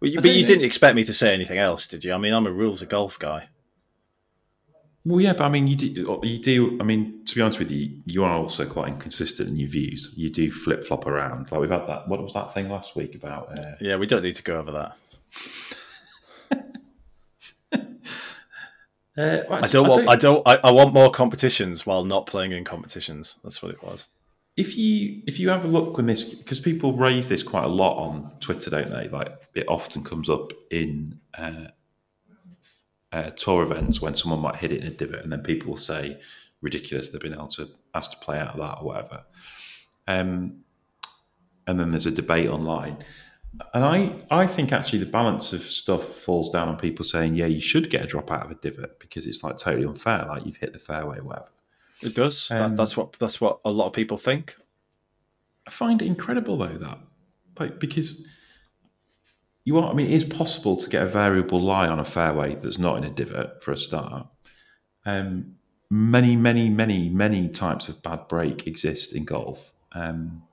But you, but you didn't expect me to say anything else, did you? I mean, I'm a rules of golf guy. Well, yeah, but I mean, you do. You do. I mean, to be honest with you, you are also quite inconsistent in your views. You do flip flop around. Like we've had that. What was that thing last week about? Uh, yeah, we don't need to go over that. uh, well, I, don't I want. Don't, I don't. I, I want more competitions while not playing in competitions. That's what it was. If you if you have a look when this because people raise this quite a lot on Twitter, don't they? Like it often comes up in. Uh, uh, tour events when someone might hit it in a divot, and then people will say ridiculous they've been able to asked to play out of that or whatever. Um, and then there's a debate online. And I, I think actually the balance of stuff falls down on people saying, yeah, you should get a drop out of a divot because it's like totally unfair, like you've hit the fairway, or whatever. It does. Um, that, that's what that's what a lot of people think. I find it incredible though that, like, because you are. I mean, it is possible to get a variable lie on a fairway that's not in a divot for a start. Um, many, many, many, many types of bad break exist in golf, um,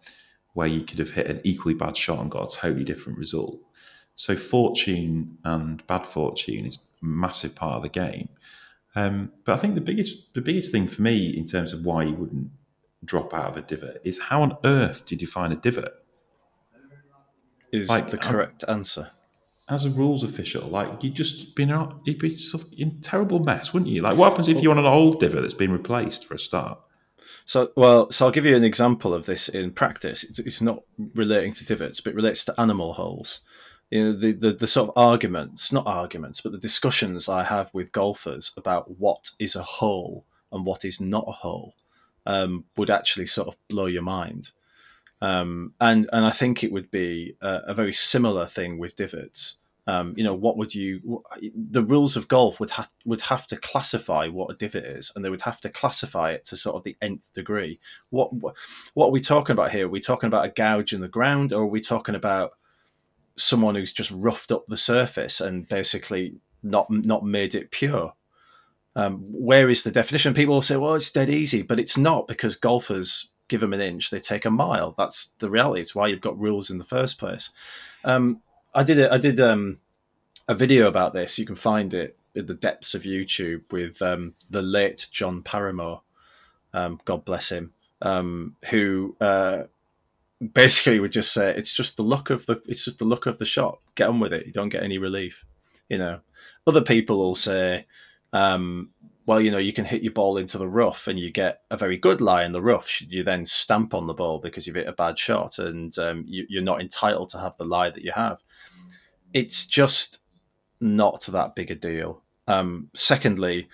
where you could have hit an equally bad shot and got a totally different result. So fortune and bad fortune is a massive part of the game. Um, but I think the biggest the biggest thing for me in terms of why you wouldn't drop out of a divot is how on earth did you find a divot? Is like, the correct answer. As a rules official, like you'd just been out, you'd be in terrible mess, wouldn't you? Like, what happens if you're on an old divot that's been replaced for a start? So, well, so I'll give you an example of this in practice. It's, it's not relating to divots, but it relates to animal holes. You know, the, the, the sort of arguments, not arguments, but the discussions I have with golfers about what is a hole and what is not a hole um, would actually sort of blow your mind. Um, and and I think it would be a, a very similar thing with divots. Um, you know, what would you? The rules of golf would have would have to classify what a divot is, and they would have to classify it to sort of the nth degree. What what are we talking about here? Are we talking about a gouge in the ground, or are we talking about someone who's just roughed up the surface and basically not not made it pure? Um, where is the definition? People say, "Well, it's dead easy," but it's not because golfers give them an inch, they take a mile. That's the reality. It's why you've got rules in the first place. Um, I did a, I did um, a video about this. You can find it in the depths of YouTube with um, the late John Paramor. Um, God bless him. Um, who uh, basically would just say it's just the look of the it's just the look of the shot. Get on with it. You don't get any relief. You know. Other people will say um, well, you know, you can hit your ball into the rough and you get a very good lie in the rough. You then stamp on the ball because you've hit a bad shot and um, you, are not entitled to have the lie that you have? It's just not that big a deal. Um, secondly,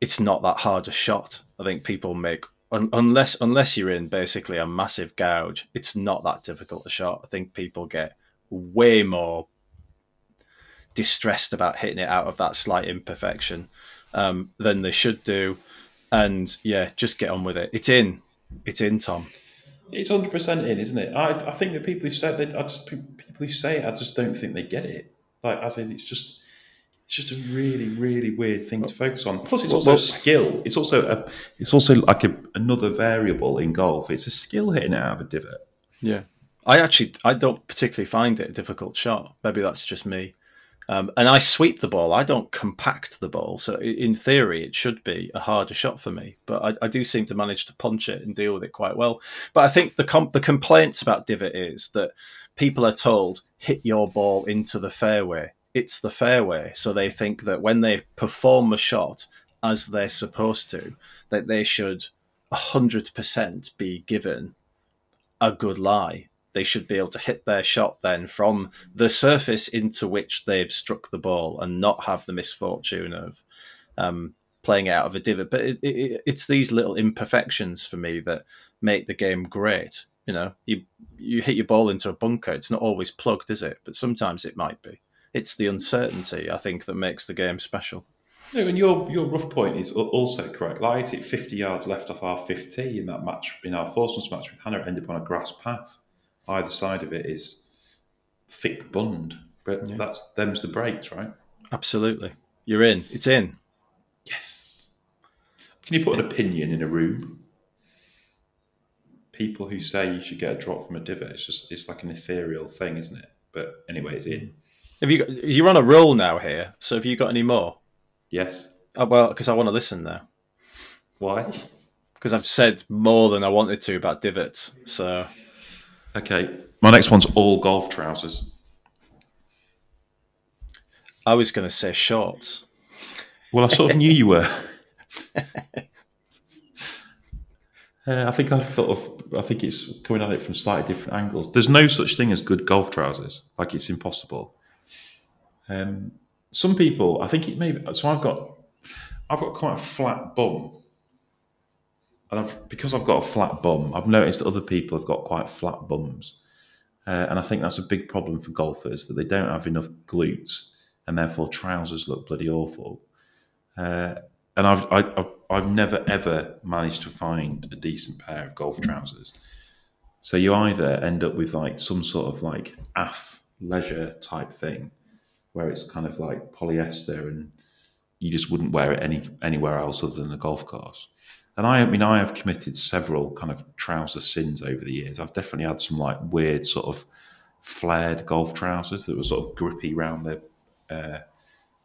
it's not that hard a shot. I think people make un- unless unless you're in basically a massive gouge, it's not that difficult a shot. I think people get way more distressed about hitting it out of that slight imperfection um, than they should do. And yeah, just get on with it. It's in. It's in, Tom. It's hundred percent in, isn't it? I, I think that people who say that, I just people who say it, I just don't think they get it. Like, as in, it's just it's just a really, really weird thing to focus on. Plus, it's also well, skill. It's also a, it's also like a, another variable in golf. It's a skill hitting it out of a divot. Yeah, I actually I don't particularly find it a difficult shot. Maybe that's just me. Um, and I sweep the ball. I don't compact the ball. So in theory, it should be a harder shot for me. But I, I do seem to manage to punch it and deal with it quite well. But I think the comp- the complaints about divot is that people are told hit your ball into the fairway. It's the fairway, so they think that when they perform a shot as they're supposed to, that they should hundred percent be given a good lie they should be able to hit their shot then from the surface into which they've struck the ball and not have the misfortune of um, playing out of a divot. But it, it, it's these little imperfections for me that make the game great. You know, you you hit your ball into a bunker. It's not always plugged, is it? But sometimes it might be. It's the uncertainty I think that makes the game special. No, and your your rough point is also correct. Like I hit 50 yards left off our 50 in that match, in our Foursomes match with Hannah, ended up on a grass path either side of it is thick bund. But yeah. that's them's the breaks, right? Absolutely. You're in. It's in. Yes. Can you put an opinion in a room? People who say you should get a drop from a divot, it's just it's like an ethereal thing, isn't it? But anyway, it's in. Have you got, you're on a roll now here, so have you got any more? Yes. Uh, well, because I want to listen now. Why? Because I've said more than I wanted to about divots. So, okay, my next one's all golf trousers. I was going to say shorts. Well, I sort of knew you were. Uh, I think I thought of. I think it's coming at it from slightly different angles. There's no such thing as good golf trousers. Like it's impossible. Um, some people, I think it may. Be, so I've got, I've got quite a flat bum, and I've, because I've got a flat bum, I've noticed other people have got quite flat bums, uh, and I think that's a big problem for golfers that they don't have enough glutes, and therefore trousers look bloody awful. Uh, and I've, I, have i I've never ever managed to find a decent pair of golf trousers. So you either end up with like some sort of like AF leisure type thing, where it's kind of like polyester and you just wouldn't wear it any anywhere else other than the golf course. And I, I mean, I have committed several kind of trouser sins over the years. I've definitely had some like weird sort of flared golf trousers that were sort of grippy around the uh,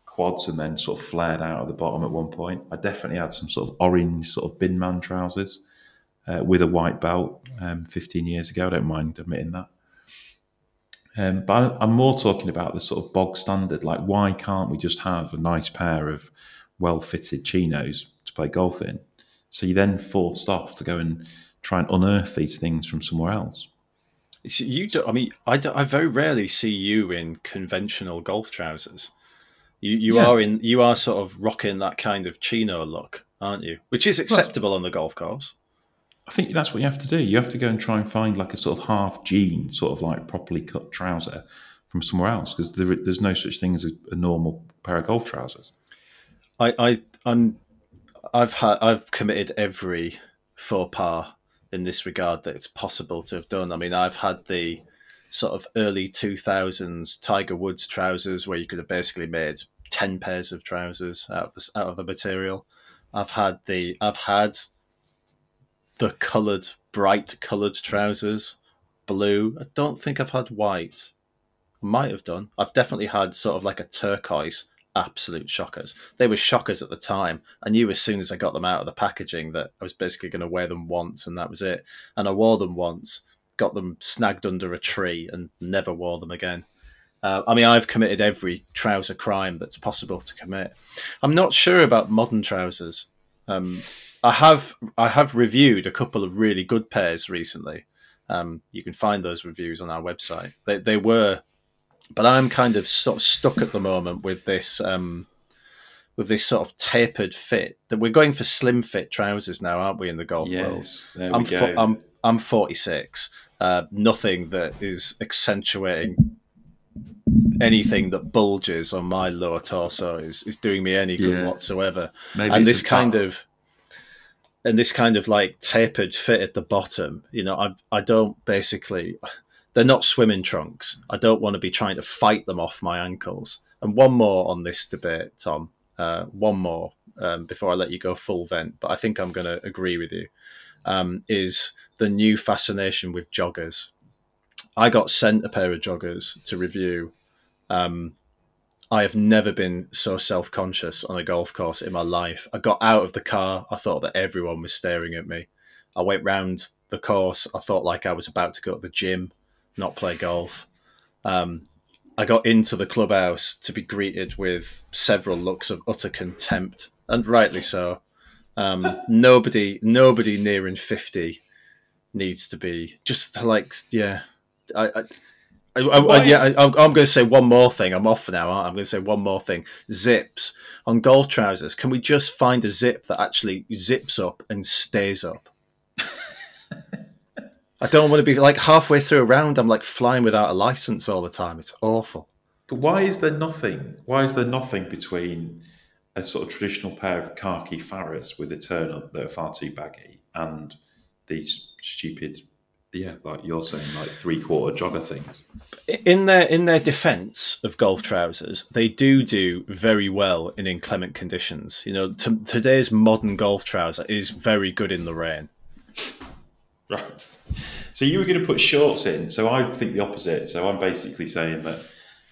quads and then sort of flared out at the bottom at one point. I definitely had some sort of orange sort of bin man trousers uh, with a white belt um, 15 years ago. I don't mind admitting that. Um, but I'm more talking about the sort of bog standard. Like, why can't we just have a nice pair of well fitted chinos to play golf in? So you then forced off to go and try and unearth these things from somewhere else. You, do, I mean, I, do, I very rarely see you in conventional golf trousers. You you yeah. are in you are sort of rocking that kind of chino look, aren't you? Which is acceptable well, on the golf course. I think that's what you have to do. You have to go and try and find like a sort of half jean, sort of like properly cut trouser from somewhere else because there, there's no such thing as a, a, normal pair of golf trousers. I, I I'm I've had I've committed every faux pas in this regard that it's possible to have done. I mean, I've had the sort of early 2000s Tiger Woods trousers where you could have basically made 10 pairs of trousers out of the, out of the material. I've had the I've had the colored bright colored trousers, blue. I don't think I've had white. I might have done. I've definitely had sort of like a turquoise absolute shockers. They were shockers at the time. I knew as soon as I got them out of the packaging that I was basically going to wear them once and that was it. And I wore them once got them snagged under a tree and never wore them again. Uh, I mean, I've committed every trouser crime that's possible to commit. I'm not sure about modern trousers. Um, I have I have reviewed a couple of really good pairs recently. Um, you can find those reviews on our website. They they were, but I'm kind of sort of stuck at the moment with this um, with this sort of tapered fit. That we're going for slim fit trousers now, aren't we? In the golf yes, world, I'm, fo- I'm I'm 46, uh, nothing that is accentuating anything that bulges on my lower torso is, is doing me any good yeah. whatsoever. Maybe and this kind of and this kind of like tapered fit at the bottom, you know, I I don't basically they're not swimming trunks. I don't want to be trying to fight them off my ankles. And one more on this debate, Tom. Uh, one more um, before I let you go full vent, but I think I'm going to agree with you. Um, is the new fascination with joggers. I got sent a pair of joggers to review. Um, I have never been so self conscious on a golf course in my life. I got out of the car. I thought that everyone was staring at me. I went round the course. I thought like I was about to go to the gym, not play golf. Um, I got into the clubhouse to be greeted with several looks of utter contempt, and rightly so. Um, nobody, nobody nearing fifty needs to be just like yeah. I, I I, I, yeah, I, am going to say one more thing. I'm off for now. I'm going to say one more thing. Zips on golf trousers. Can we just find a zip that actually zips up and stays up? I don't want to be like halfway through a round. I'm like flying without a license all the time. It's awful. But why is there nothing? Why is there nothing between a sort of traditional pair of khaki Farahs with a turn up that are far too baggy and these stupid yeah, like you're saying, like three quarter jogger things. In their in their defence of golf trousers, they do do very well in inclement conditions. You know, t- today's modern golf trouser is very good in the rain. Right. So you were going to put shorts in. So I think the opposite. So I'm basically saying that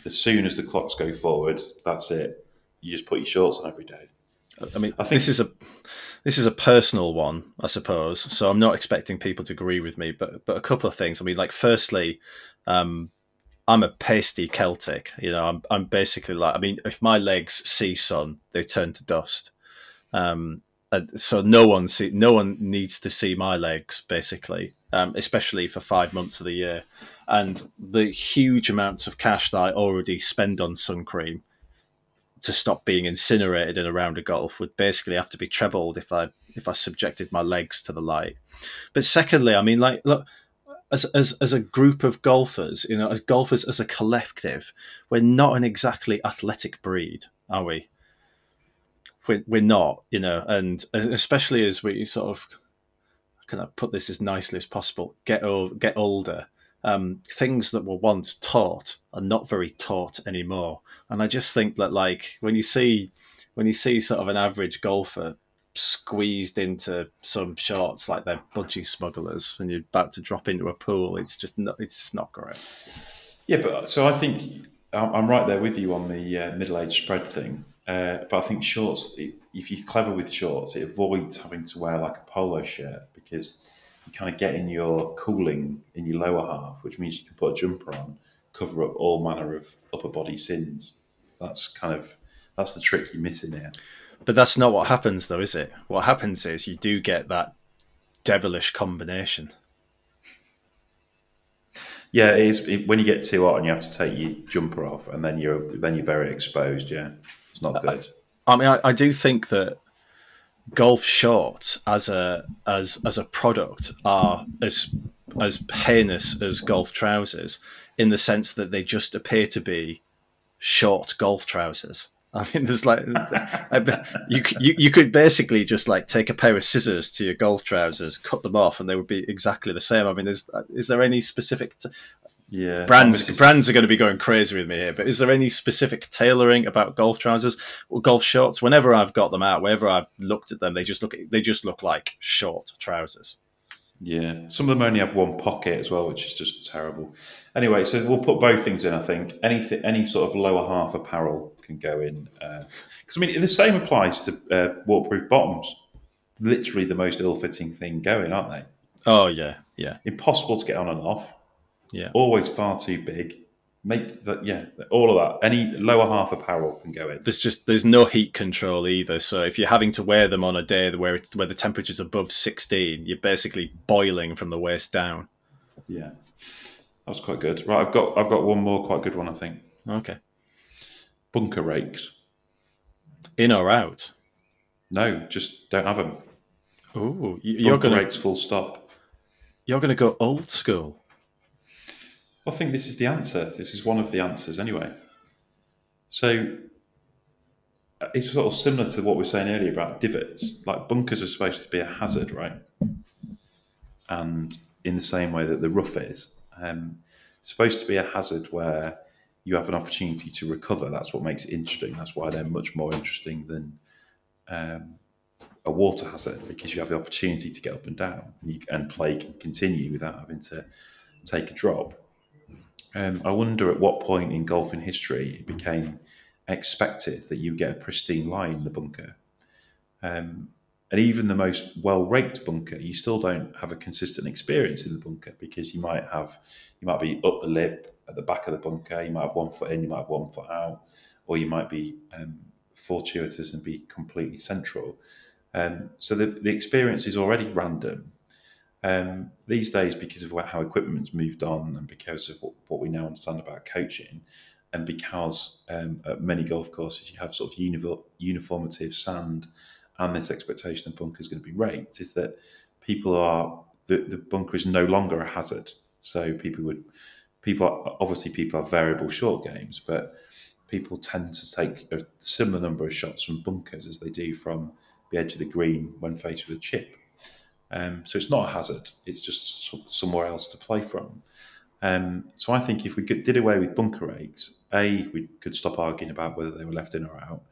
as soon as the clocks go forward, that's it. You just put your shorts on every day. I mean, I think this is a this is a personal one, I suppose. So I'm not expecting people to agree with me, but but a couple of things. I mean, like firstly, um, I'm a pasty Celtic. You know, I'm I'm basically like I mean, if my legs see sun, they turn to dust. Um, so no one see no one needs to see my legs basically, um, especially for five months of the year, and the huge amounts of cash that I already spend on sun cream to stop being incinerated in a round of golf would basically have to be trebled if I if I subjected my legs to the light. But secondly, I mean, like, look, as as as a group of golfers, you know, as golfers as a collective, we're not an exactly athletic breed, are we? We're, we're not, you know, and especially as we sort of can I put this as nicely as possible, get get older um, things that were once taut are not very taut anymore. And I just think that like when you see when you see sort of an average golfer squeezed into some shorts like they're budgie smugglers and you're about to drop into a pool, it's just not it's just not great. Yeah, but so I think I'm right there with you on the uh, middle age spread thing. Uh, but I think shorts, if you're clever with shorts, it avoids having to wear like a polo shirt because you kind of get in your cooling in your lower half, which means you can put a jumper on, cover up all manner of upper body sins. That's kind of that's the trick you're missing here. But that's not what happens, though, is it? What happens is you do get that devilish combination. Yeah, it is. It, when you get too hot and you have to take your jumper off, and then you're then you're very exposed. Yeah, it's not good. I, I mean, I, I do think that golf shorts as a as as a product are as as heinous as golf trousers in the sense that they just appear to be short golf trousers. I mean, there's like you, you you could basically just like take a pair of scissors to your golf trousers, cut them off, and they would be exactly the same. I mean, is is there any specific? T- yeah, brands brands are going to be going crazy with me here. But is there any specific tailoring about golf trousers or golf shorts? Whenever I've got them out, whenever I've looked at them, they just look they just look like short trousers. Yeah, some of them only have one pocket as well, which is just terrible. Anyway, so we'll put both things in. I think anything, any sort of lower half apparel can go in. Because uh, I mean, the same applies to uh, waterproof bottoms. Literally the most ill-fitting thing going, aren't they? Oh yeah, yeah. Impossible to get on and off. Yeah. Always far too big. Make that yeah, all of that. Any lower half apparel can go in. There's just there's no heat control either. So if you're having to wear them on a day where it's where the temperature's above sixteen, you're basically boiling from the waist down. Yeah. That was quite good. Right, I've got I've got one more quite good one, I think. Okay. Bunker rakes. In or out? No, just don't have them. Oh, you're going to rakes full stop. You're going to go old school. I think this is the answer. This is one of the answers, anyway. So it's sort of similar to what we were saying earlier about divots. Like bunkers are supposed to be a hazard, right? And in the same way that the rough is, um, supposed to be a hazard where you have an opportunity to recover. That's what makes it interesting. That's why they're much more interesting than um, a water hazard because you have the opportunity to get up and down and, you, and play can continue without having to take a drop. Um, I wonder at what point in golfing history it became expected that you get a pristine lie in the bunker. Um, and even the most well raked bunker, you still don't have a consistent experience in the bunker because you might have, you might be up the lip at the back of the bunker, you might have one foot in, you might have one foot out, or you might be um, fortuitous and be completely central. Um, so the, the experience is already random um, these days, because of how equipment's moved on and because of what, what we now understand about coaching, and because um, at many golf courses you have sort of uniformity of sand and this expectation of bunker is going to be raked, is that people are the, the bunker is no longer a hazard. So people would people are, obviously people have variable short games, but people tend to take a similar number of shots from bunkers as they do from the edge of the green when faced with a chip. Um, so it's not a hazard; it's just somewhere else to play from. Um, so I think if we could, did away with bunker rakes, a we could stop arguing about whether they were left in or out.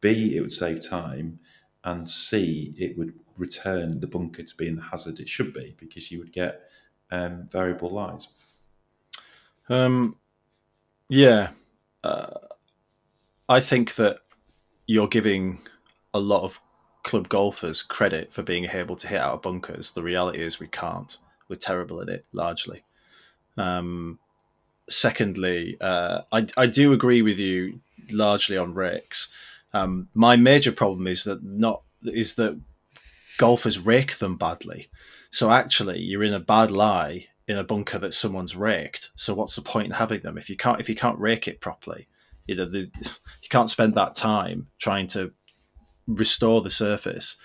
B it would save time, and C it would return the bunker to being the hazard it should be because you would get um, variable lies. Um, yeah, uh, I think that you're giving a lot of club golfers credit for being able to hit out of bunkers. The reality is we can't. We're terrible at it, largely. Um, secondly, uh, I, I do agree with you largely on rakes. Um, my major problem is that not is that golfers rake them badly. So actually, you're in a bad lie in a bunker that someone's raked. So what's the point in having them if you can't if you can't rake it properly? You know, the, you can't spend that time trying to restore the surface.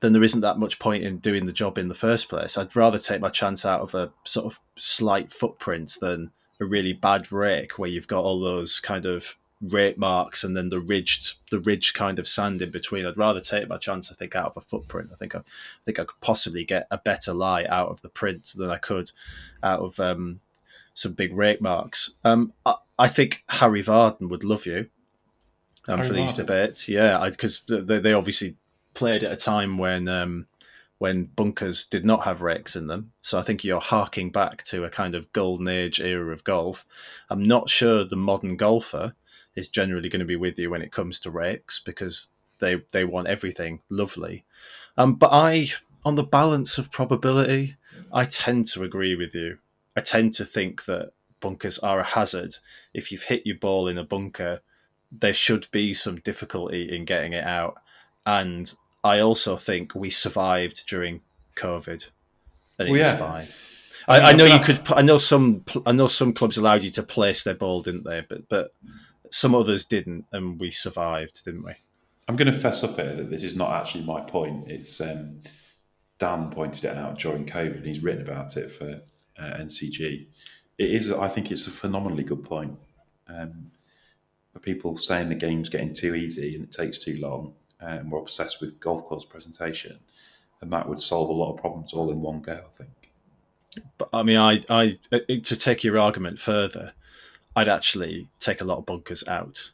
Then there isn't that much point in doing the job in the first place. I'd rather take my chance out of a sort of slight footprint than a really bad rake where you've got all those kind of rake marks and then the ridged the ridged kind of sand in between. I'd rather take my chance, I think, out of a footprint. I think I, I think I could possibly get a better lie out of the print than I could out of um, some big rake marks. Um, I, I, think Harry Vardon would love you um, for these debates. Yeah, because they, they obviously played at a time when um, when bunkers did not have rakes in them. So I think you're harking back to a kind of golden age era of golf. I'm not sure the modern golfer is generally going to be with you when it comes to rakes because they they want everything lovely. Um, but I, on the balance of probability, I tend to agree with you. I tend to think that bunkers are a hazard. If you've hit your ball in a bunker, there should be some difficulty in getting it out. And I also think we survived during COVID, and well, it's yeah. fine. I, I, know you could. I know some. I know some clubs allowed you to place their ball, didn't they? But but some others didn't, and we survived, didn't we? I'm going to fess up here that this is not actually my point. It's um, Dan pointed it out during COVID, and he's written about it for uh, NCG. It is, I think, it's a phenomenally good point. Um, for people saying the game's getting too easy and it takes too long, uh, and we're obsessed with golf course presentation, and that would solve a lot of problems all in one go. I think. But I mean, I, I to take your argument further, I'd actually take a lot of bunkers out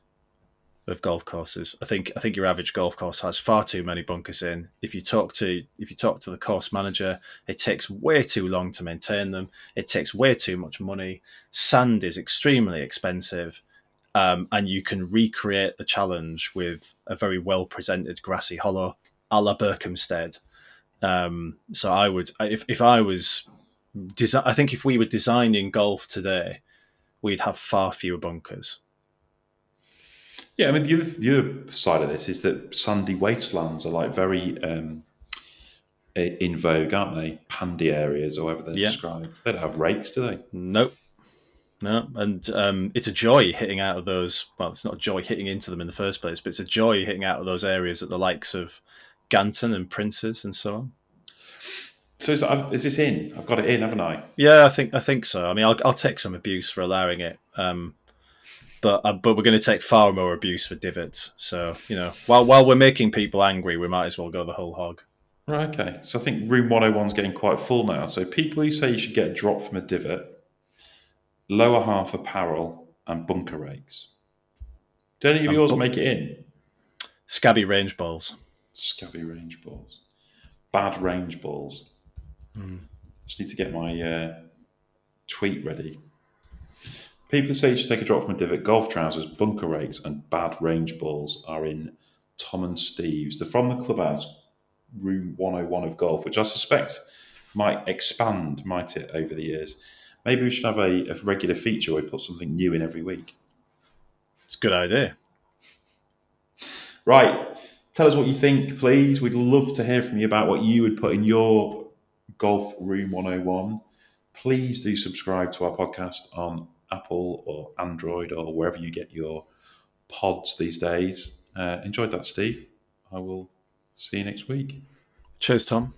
of golf courses. I think I think your average golf course has far too many bunkers in. If you talk to if you talk to the course manager, it takes way too long to maintain them. It takes way too much money. Sand is extremely expensive, um, and you can recreate the challenge with a very well presented grassy hollow, a la Berkhamsted. Um, so I would if if I was desi- I think if we were designing golf today we'd have far fewer bunkers. Yeah, I mean the other, the other side of this is that sandy wastelands are like very um, in vogue, aren't they? Pandy areas, or whatever they're yeah. described. They don't have rakes, do they? Nope. No, and um, it's a joy hitting out of those. Well, it's not a joy hitting into them in the first place, but it's a joy hitting out of those areas at the likes of Ganton and Princes and so on. So is, is, this in? I've got it in, haven't I? Yeah, I think I think so. I mean, I'll, I'll take some abuse for allowing it, um, but uh, but we're going to take far more abuse for divots. So you know, while while we're making people angry, we might as well go the whole hog. Right. Okay. So I think room 101 is getting quite full now. So people who say you should get a drop from a divot, lower half apparel, and bunker rakes. Do any of and yours bu- make it in? Scabby range balls. Scabby range balls. Bad range balls. Mm. Just need to get my uh, tweet ready. People say you should take a drop from a divot. Golf trousers, bunker rakes, and bad range balls are in Tom and Steve's. They're from the clubhouse, room 101 of golf, which I suspect might expand, might it, over the years. Maybe we should have a, a regular feature where we put something new in every week. It's a good idea. Right. Tell us what you think, please. We'd love to hear from you about what you would put in your Golf Room 101. Please do subscribe to our podcast on Apple or Android or wherever you get your pods these days. Uh, enjoyed that, Steve. I will see you next week. Cheers, Tom.